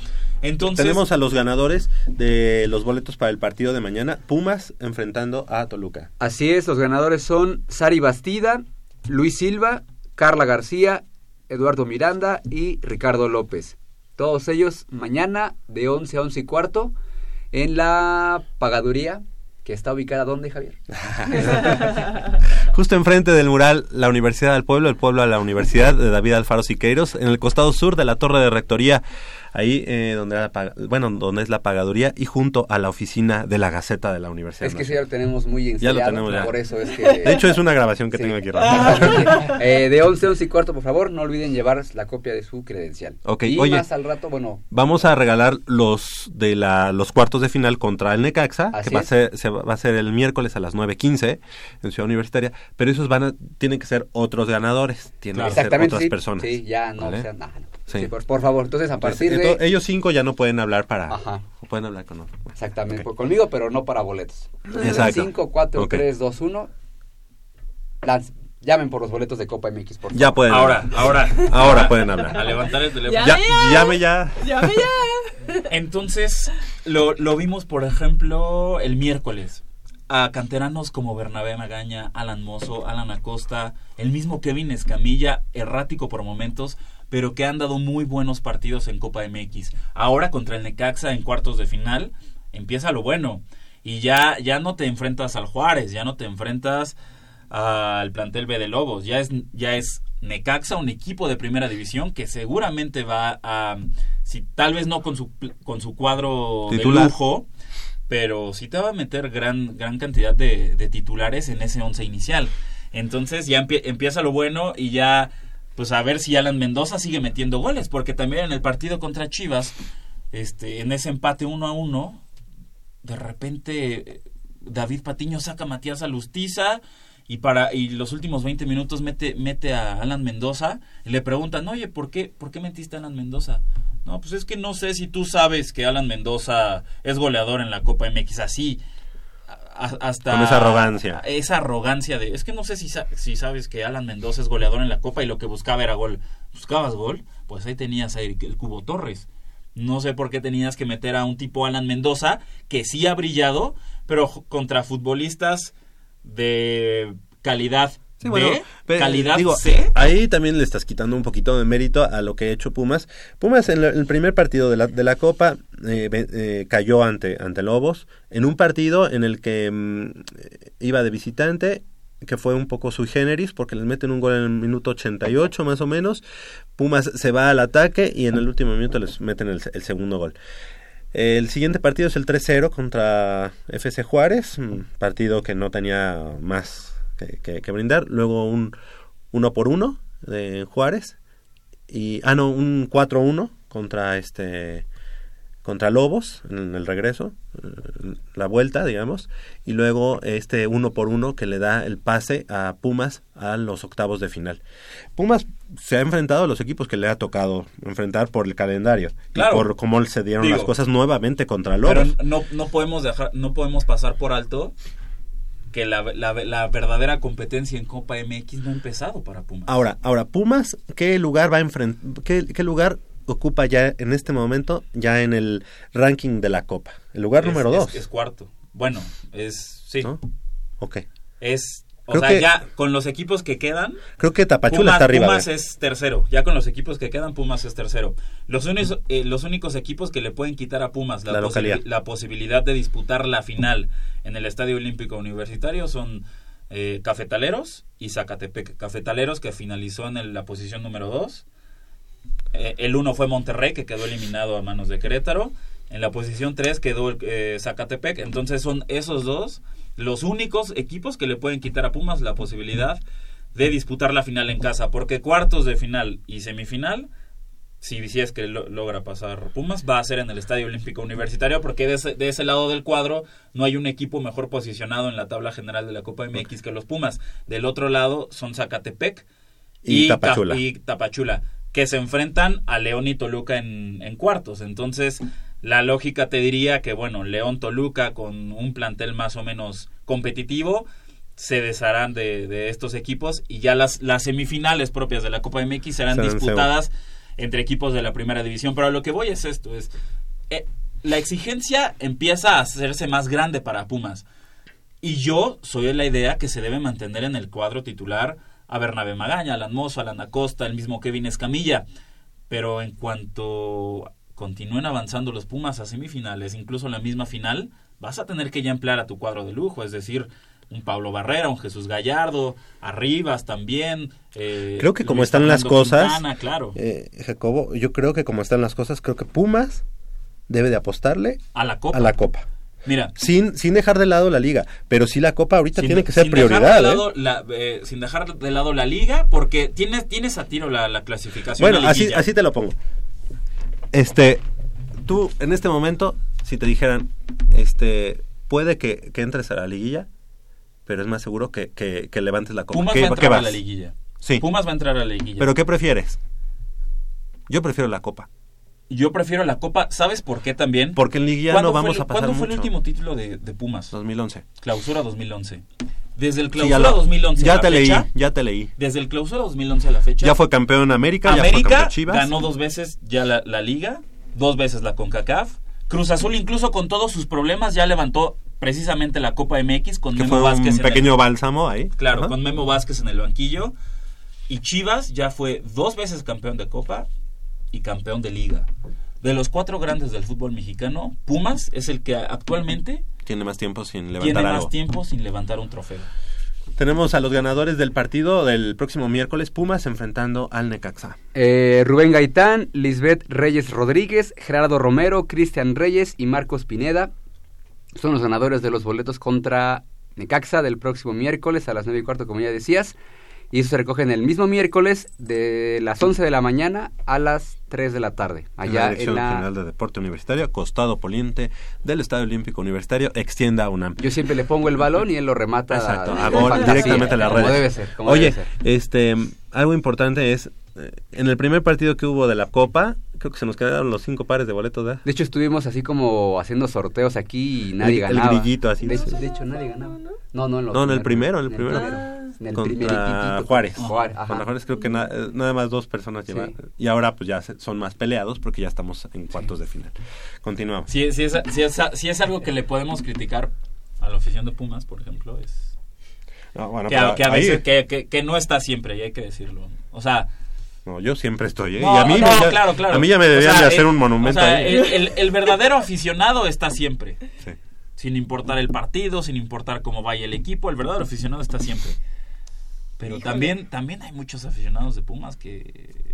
Entonces tenemos a los ganadores de los boletos para el partido de mañana, Pumas enfrentando a Toluca. Así es, los ganadores son Sari Bastida, Luis Silva, Carla García, Eduardo Miranda y Ricardo López. Todos ellos mañana de 11 a 11 y cuarto en la pagaduría que está ubicada ¿dónde, Javier? *laughs* Justo enfrente del mural La Universidad del Pueblo, el pueblo a la Universidad de David Alfaro Siqueiros, en el costado sur de la Torre de Rectoría ahí eh, donde, bueno, donde es la pagaduría y junto a la oficina de la Gaceta de la Universidad. Es que sí, ya lo tenemos muy ensayado, ya lo tenemos por eso es que... De hecho, es una grabación que tengo aquí. *laughs* eh, de 11, 11 y cuarto, por favor, no olviden llevar la copia de su credencial. Ok, y oye, más al rato, bueno... Vamos a regalar los de la, los cuartos de final contra el Necaxa, que va a, ser, se va a ser el miércoles a las 9.15 en Ciudad Universitaria, pero esos van a, tienen que ser otros ganadores, tienen que ser otras personas. Sí, ya no, o sea, nada, Sí. por, favor, entonces a partir de... Ellos cinco ya no pueden hablar para... Ajá. pueden hablar con. Exactamente, conmigo, pero no para boletos. Exacto. 5, 4, 3, 2, 1. Llamen por los boletos de Copa MX, por favor. Ya pueden Ahora, ahora. *laughs* Ahora pueden hablar. A levantar el teléfono. Ya, llame ya. Llame ya. *laughs* Entonces, lo, lo vimos, por ejemplo, el miércoles a canteranos como Bernabé Magaña, Alan Mozo, Alan Acosta, el mismo Kevin Escamilla, errático por momentos, pero que han dado muy buenos partidos en Copa MX. Ahora contra el Necaxa en cuartos de final, empieza lo bueno. Y ya, ya no te enfrentas al Juárez, ya no te enfrentas al plantel B de Lobos, ya es, ya es Necaxa, un equipo de primera división que seguramente va a, si tal vez no con su, con su cuadro de lujo, pero sí te va a meter gran, gran cantidad de, titulares en ese once inicial. Entonces ya empieza lo bueno y ya pues a ver si Alan Mendoza sigue metiendo goles, porque también en el partido contra Chivas, este, en ese empate uno a uno, de repente David Patiño saca a Matías Alustiza y para y los últimos 20 minutos mete mete a Alan Mendoza y le preguntan, "Oye, ¿por qué por qué metiste a Alan Mendoza?" No, pues es que no sé si tú sabes que Alan Mendoza es goleador en la Copa MX así hasta con esa arrogancia. esa arrogancia de es que no sé si, si sabes que Alan Mendoza es goleador en la Copa y lo que buscaba era gol. Buscabas gol pues ahí tenías ahí el Cubo Torres. No sé por qué tenías que meter a un tipo Alan Mendoza que sí ha brillado pero contra futbolistas de calidad Sí, bueno, calidad digo, Ahí también le estás quitando un poquito de mérito a lo que ha hecho Pumas. Pumas en, el primer partido de la, de la Copa eh, eh, cayó ante, ante Lobos en un partido en el que mm, iba de visitante que fue un poco sui generis porque les meten un gol en el minuto 88 más o menos. Pumas se va al ataque y en el último minuto les meten el, el segundo gol. El siguiente partido es el 3-0 contra FC Juárez, un partido que no tenía más que, brindar. Luego un 1 por 1 de Juárez. Y, ah, no, un 4-1 contra este contra Lobos en el regreso, eh, la vuelta, digamos, y luego este uno por uno que le da el pase a Pumas a los octavos de final. Pumas se ha enfrentado a los equipos que le ha tocado enfrentar por el calendario Claro. y por cómo se dieron Digo, las cosas nuevamente contra Lobos. Pero no, no podemos dejar, no podemos pasar por alto que la, la, la verdadera competencia en Copa MX no ha empezado para Pumas. Ahora, ahora Pumas, ¿qué lugar va a enfrentar? ¿qué, qué lugar ocupa ya en este momento ya en el ranking de la Copa? El lugar Es- número dos. Es, cuarto. Bueno, es sí. Ok. Es o sea, que- ya con los equipos que quedan Creo que Tapachula Pumas, está arriba. Pumas es tercero. Ya con los equipos que quedan, Pumas es tercero. Los, únicos, eh, los únicos equipos que le pueden quitar a Pumas la, posibilidad de disputar la final en el Estadio Olímpico Universitario son eh, Cafetaleros y Zacatepec. Cafetaleros que finalizó en el- la posición número 2. el uno fue Monterrey que quedó eliminado a manos de Querétaro. En la posición 3 quedó eh, Zacatepec. Entonces son esos dos los únicos equipos que le pueden quitar a Pumas la posibilidad de disputar la final en casa. Porque cuartos de final y semifinal, si, si es que lo- logra pasar Pumas, va a ser en el Estadio Olímpico Universitario. Porque de ese, de ese lado del cuadro no hay un equipo mejor posicionado en la tabla general de la Copa MX que los Pumas. Del otro lado son Zacatepec Y Tapachula. y Tapachula, que se enfrentan a León y Toluca en, en cuartos. Entonces, la lógica te diría que, bueno, León Toluca con un plantel más o menos competitivo se desharán de, de estos equipos y ya las, las semifinales propias de la Copa MX serán disputadas entre equipos de la primera división. Pero a lo que voy es esto, es eh, la exigencia empieza a hacerse más grande para Pumas. Y yo soy de la idea que se debe mantener en el cuadro titular a Bernabé Magaña, Alan Mozo, Alan Acosta, el mismo Kevin Escamilla. Pero en cuanto continúen avanzando los Pumas a semifinales, incluso la misma final, vas a tener que ya emplear a tu cuadro de lujo, es decir, un Pablo Barrera, un Jesús Gallardo, Arribas también. eh, Creo que como Luis están las cosas, Quintana, claro. eh, Jacobo, yo creo que como están las cosas, creo que Pumas debe de apostarle A la Copa. a la Copa. Mira, Sin, sin dejar de lado la liga, pero sí la Copa ahorita sin- tiene que ser sin dejar prioridad. ¿eh? la- eh, sin dejar de lado la liga, porque tienes, tienes a tiro la, la clasificación. Bueno, así, así te lo pongo. Este, tú en este momento, si te dijeran, este, puede que, que entres a la liguilla, pero es más seguro que, que, que levantes la copa. Pumas ¿Qué- va a entrar a la liguilla. Sí. Pumas va a entrar a la liguilla. ¿Pero qué prefieres? Yo prefiero la copa. Yo prefiero la Copa. ¿Sabes por qué también? Porque en liguilla ¿Cuándo no vamos el- a pasar ¿Cuándo fue el último título de, de Pumas? 2011. Clausura 2011. Desde el Sí, clausura ya lo- 2011 a Ya la te leí, ya te leí. Desde el clausura 2011 a la fecha. Ya fue campeón América, ya fue América campeón Chivas. ganó dos veces ya la, la liga, dos veces la CONCACAF. Cruz Azul incluso con todos sus problemas ya levantó precisamente la Copa MX con que Memo fue Vázquez un en el- pequeño bálsamo ahí. Claro, Ajá. con Memo Vázquez en el banquillo. Y Chivas ya fue dos veces campeón de Copa y campeón de Liga. De los cuatro grandes del fútbol mexicano, Pumas es el que actualmente Tiene más tiempo sin levantar tiene algo. más tiempo sin levantar un trofeo. Tenemos a los ganadores del partido del próximo miércoles, Pumas enfrentando al Necaxa. Eh, Rubén Gaitán, Lisbeth Reyes Rodríguez, Gerardo Romero, Cristian Reyes y Marcos Pineda son los ganadores de los boletos contra Necaxa del próximo miércoles a las 9 y cuarto, como ya decías. Y eso se recoge en el mismo miércoles de las 11 de la mañana a las 3 de la tarde. en la Allá Dirección en la... General de Deporte Universitario, costado poniente del Estadio Olímpico Universitario, extienda UNAM. Yo siempre le pongo el balón y él lo remata Exacto, a gol, fantasía, directamente a la como red. debe ser, como Oye, debe ser. este, algo importante es, eh, en el primer partido que hubo de la Copa, creo que se nos quedaron los cinco pares de boletos, ¿verdad? De hecho, estuvimos así como haciendo sorteos aquí y nadie El- el ganaba. grillito así. De, hecho- de hecho, nadie ganaba. No, no, en, los No, en el primeros, primero, en el primero. En el Contra. Juárez. Juárez, ajá. Contra Juárez creo que na- eh, nada más dos personas llevan. Sí. Y ahora pues ya se- son más peleados porque ya estamos en cuartos de final. Continuamos. Si, si, es, si, es, si es algo que le podemos criticar a la afición de Pumas, por ejemplo, es No, bueno, que, que a ahí- veces que, que- que no está siempre, y hay que decirlo. O sea, No, yo siempre estoy, ¿eh? no, y a mí, no, ya, claro, claro. a mí ya me O sea, de hacer el- un monumento o sea, ahí. el, el- el verdadero aficionado está siempre. Sí. Sin importar el partido, sin importar cómo vaya el equipo, el verdadero aficionado está siempre. Pero también, también hay muchos aficionados de Pumas que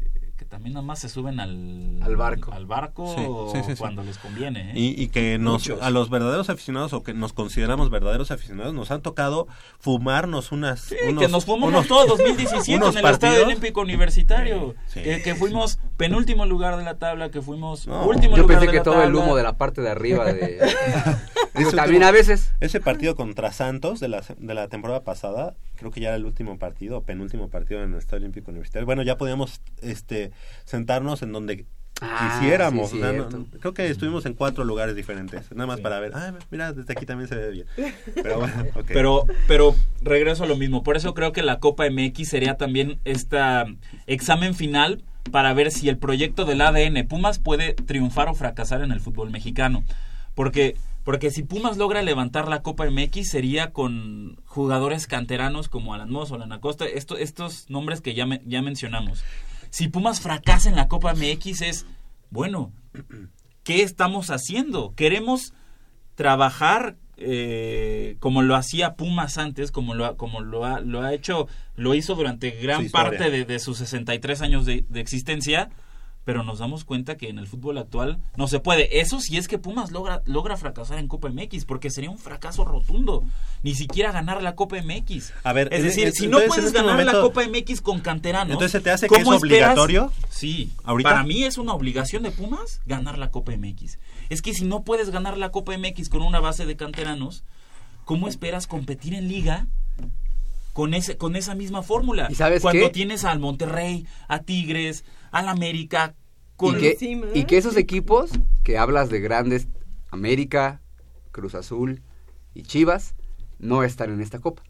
también nada más se suben al, Al barco. al barco Sí, sí, sí, sí. cuando les conviene. ¿eh? Y, y que nos, Muchos. a los verdaderos aficionados o que nos consideramos verdaderos aficionados nos han tocado fumarnos unas Sí, unos, que nos fumamos unos- todo 2017 unos en el Estadio partidos. Olímpico Universitario. Sí, que, fuimos penúltimo lugar de la tabla, que fuimos No, último Yo lugar pensé de que la todo el humo de la parte de arriba de... *laughs* también a veces. Ese partido contra Santos de la, de la temporada pasada, creo que ya era el último partido, penúltimo partido en el Estadio Olímpico Universitario. Bueno, ya podíamos este, sentarnos en donde Ah, quisiéramos. sí, o sea, no- cierto. creo que estuvimos en cuatro lugares diferentes, nada más para ver. Ah, mira, desde aquí también se ve bien. Pero bueno, *laughs* ok. Pero, pero regreso a lo mismo. Por eso creo que la Copa MX sería también este examen final para ver si el proyecto del ADN Pumas puede triunfar o fracasar en el fútbol mexicano. Porque, porque si Pumas logra levantar la Copa MX sería con jugadores canteranos como Alan Mozo, Alan Acosta, esto, estos nombres que ya, me- ya mencionamos. Si Pumas fracasa en la Copa MX es, bueno, ¿qué estamos haciendo? Queremos trabajar eh, como lo hacía Pumas antes, como lo, ha- como lo ha, lo ha hecho, lo hizo durante gran parte de, de sus 63 años de, de existencia, pero nos damos cuenta que en el fútbol actual no se puede. Eso si es que Pumas logra, logra fracasar en Copa MX, porque sería un fracaso rotundo. Ni siquiera ganar la Copa MX. A ver, es decir, si no puedes este ganar la Copa MX con canteranos, Entonces, ¿se te hace que ¿cómo es esperas? obligatorio? Sí, ¿Ahorita? para mí es una obligación de Pumas ganar la Copa MX. Es que si no puedes ganar la Copa MX con una base de canteranos, ¿cómo esperas competir en liga con ese con esa misma fórmula? ¿Y sabes Cuando qué? tienes al Monterrey, a Tigres, al América con y, que, y que esos equipos que hablas de grandes, América, Cruz Azul y Chivas, no están en esta copa.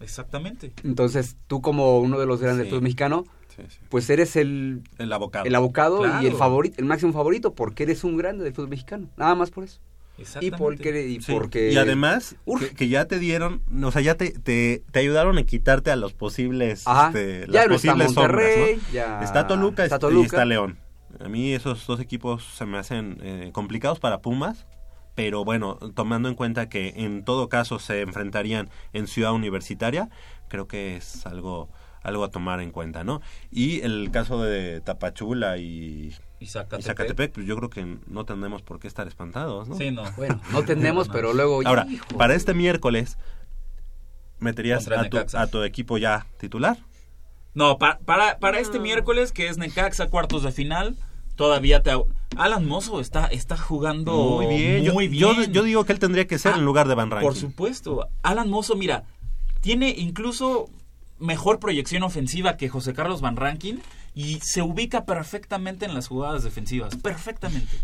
Exactamente. Entonces, tú como uno de los grandes del Sí. fútbol mexicano, Sí, sí. pues eres el, El abocado. el abocado y el favorito, el máximo favorito, porque eres un grande del fútbol mexicano. Nada más por eso. Y Exactamente. porque, y Sí, porque y además que, que ya te dieron, o sea, ya te, te, te ayudaron a quitarte a los posibles, este, Ya las no está posibles sombras, Monterrey, ¿no? ya Está Toluca, está y- y Toluca. está León. A mí esos dos equipos se me hacen eh, complicados para Pumas, pero bueno, tomando en cuenta que en todo caso se enfrentarían en Ciudad Universitaria, creo que es algo algo a tomar en cuenta, ¿no? Y el caso de Tapachula y Y Zacatepec. y Zacatepec, pues yo creo que no tenemos por qué estar espantados, ¿no? Sí, no. *laughs* Bueno, no tenemos, *laughs* pero luego... Ahora, hijo. para este miércoles, ¿meterías a tu, a tu equipo ya titular? No, pa- para, para este miércoles, que es Necaxa, cuartos de final, todavía te... Alan Mozo está, está jugando Muy bien. Yo- muy yo, bien. yo digo que él tendría que ser Ah, en lugar de Van Rankin. Por supuesto. Alan Mozo, mira, tiene incluso mejor proyección ofensiva que José Carlos Van Rankin y se ubica perfectamente en las jugadas defensivas. Perfectamente.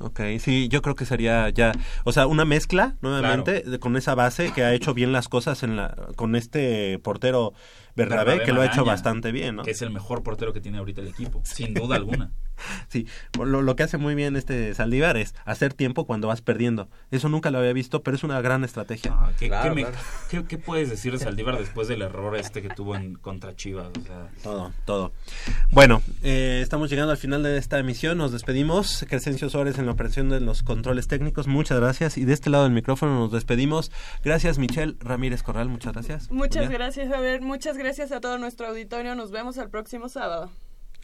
Ok, sí, yo creo que sería ya, o sea, una mezcla nuevamente de- con esa base que ha hecho bien las cosas en la, con este portero Bernabé, Bernabé que lo ha hecho bastante bien, ¿no? Que es el mejor portero que tiene ahorita el equipo, sin duda alguna. *laughs* Sí, lo, lo que hace muy bien este Saldívar es hacer tiempo cuando vas perdiendo. Eso nunca lo había visto, pero es una gran estrategia. Ah, ¿qué, Claro, qué me- claro. qué- qué puedes decir de *laughs* Saldívar después del error este que tuvo en contra Chivas? O sea, Todo, todo. Bueno, eh, estamos llegando al final de esta emisión. Nos despedimos. Crescencio Suárez en la operación de los controles técnicos. Muchas gracias. Y de este lado del micrófono nos despedimos. Gracias, Michelle Ramírez Corral. Muchas gracias. Muchas gracias, Javier. Muchas gracias a todo nuestro auditorio. Nos vemos el próximo sábado.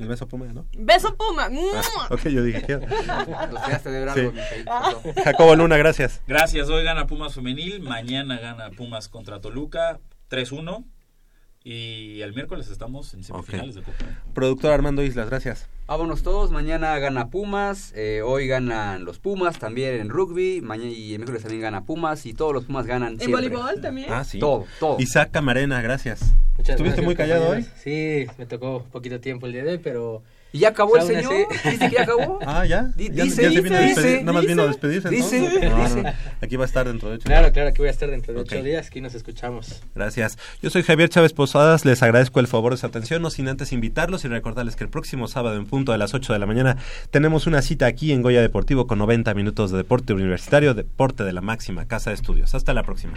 El beso Puma, ¿no? ¡Beso, Puma! Ah, ok, yo dije que... Sí. Jacobo Luna, gracias. Gracias, hoy gana Pumas femenil, mañana gana Pumas contra Toluca 3-1 y el miércoles estamos en semifinales de Copa. Productor Armando Islas, gracias. Vámonos todos, mañana gana Pumas, eh, hoy ganan los Pumas también en rugby, mañana y el miércoles también gana Pumas y todos los Pumas ganan ¿En siempre. voleibol también? Ah, sí. Todo, todo. Isaac Camarena, gracias. Muchas ¿Estuviste gracias, muy callado hoy? Sí, me tocó poquito tiempo el día de hoy, pero... ¿Y ya acabó el señor? así- ¿Dice que ya acabó? *laughs* Ah, ya. Di- ya, dice, ya se vino a dice, despedir. Nada más vino a dice, despedirse. dice, entonces. No, no, dice. no. Aquí va a estar dentro de ocho Claro, claro, que voy a estar dentro de ocho días, aquí nos escuchamos. Gracias. Yo soy Javier Chávez Posadas, les agradezco el favor de su atención, no sin antes invitarlos y recordarles que el próximo sábado en punto de las 8 de la mañana tenemos una cita aquí en Goya Deportivo con 90 minutos de deporte universitario, deporte de la máxima casa de estudios. Hasta la próxima.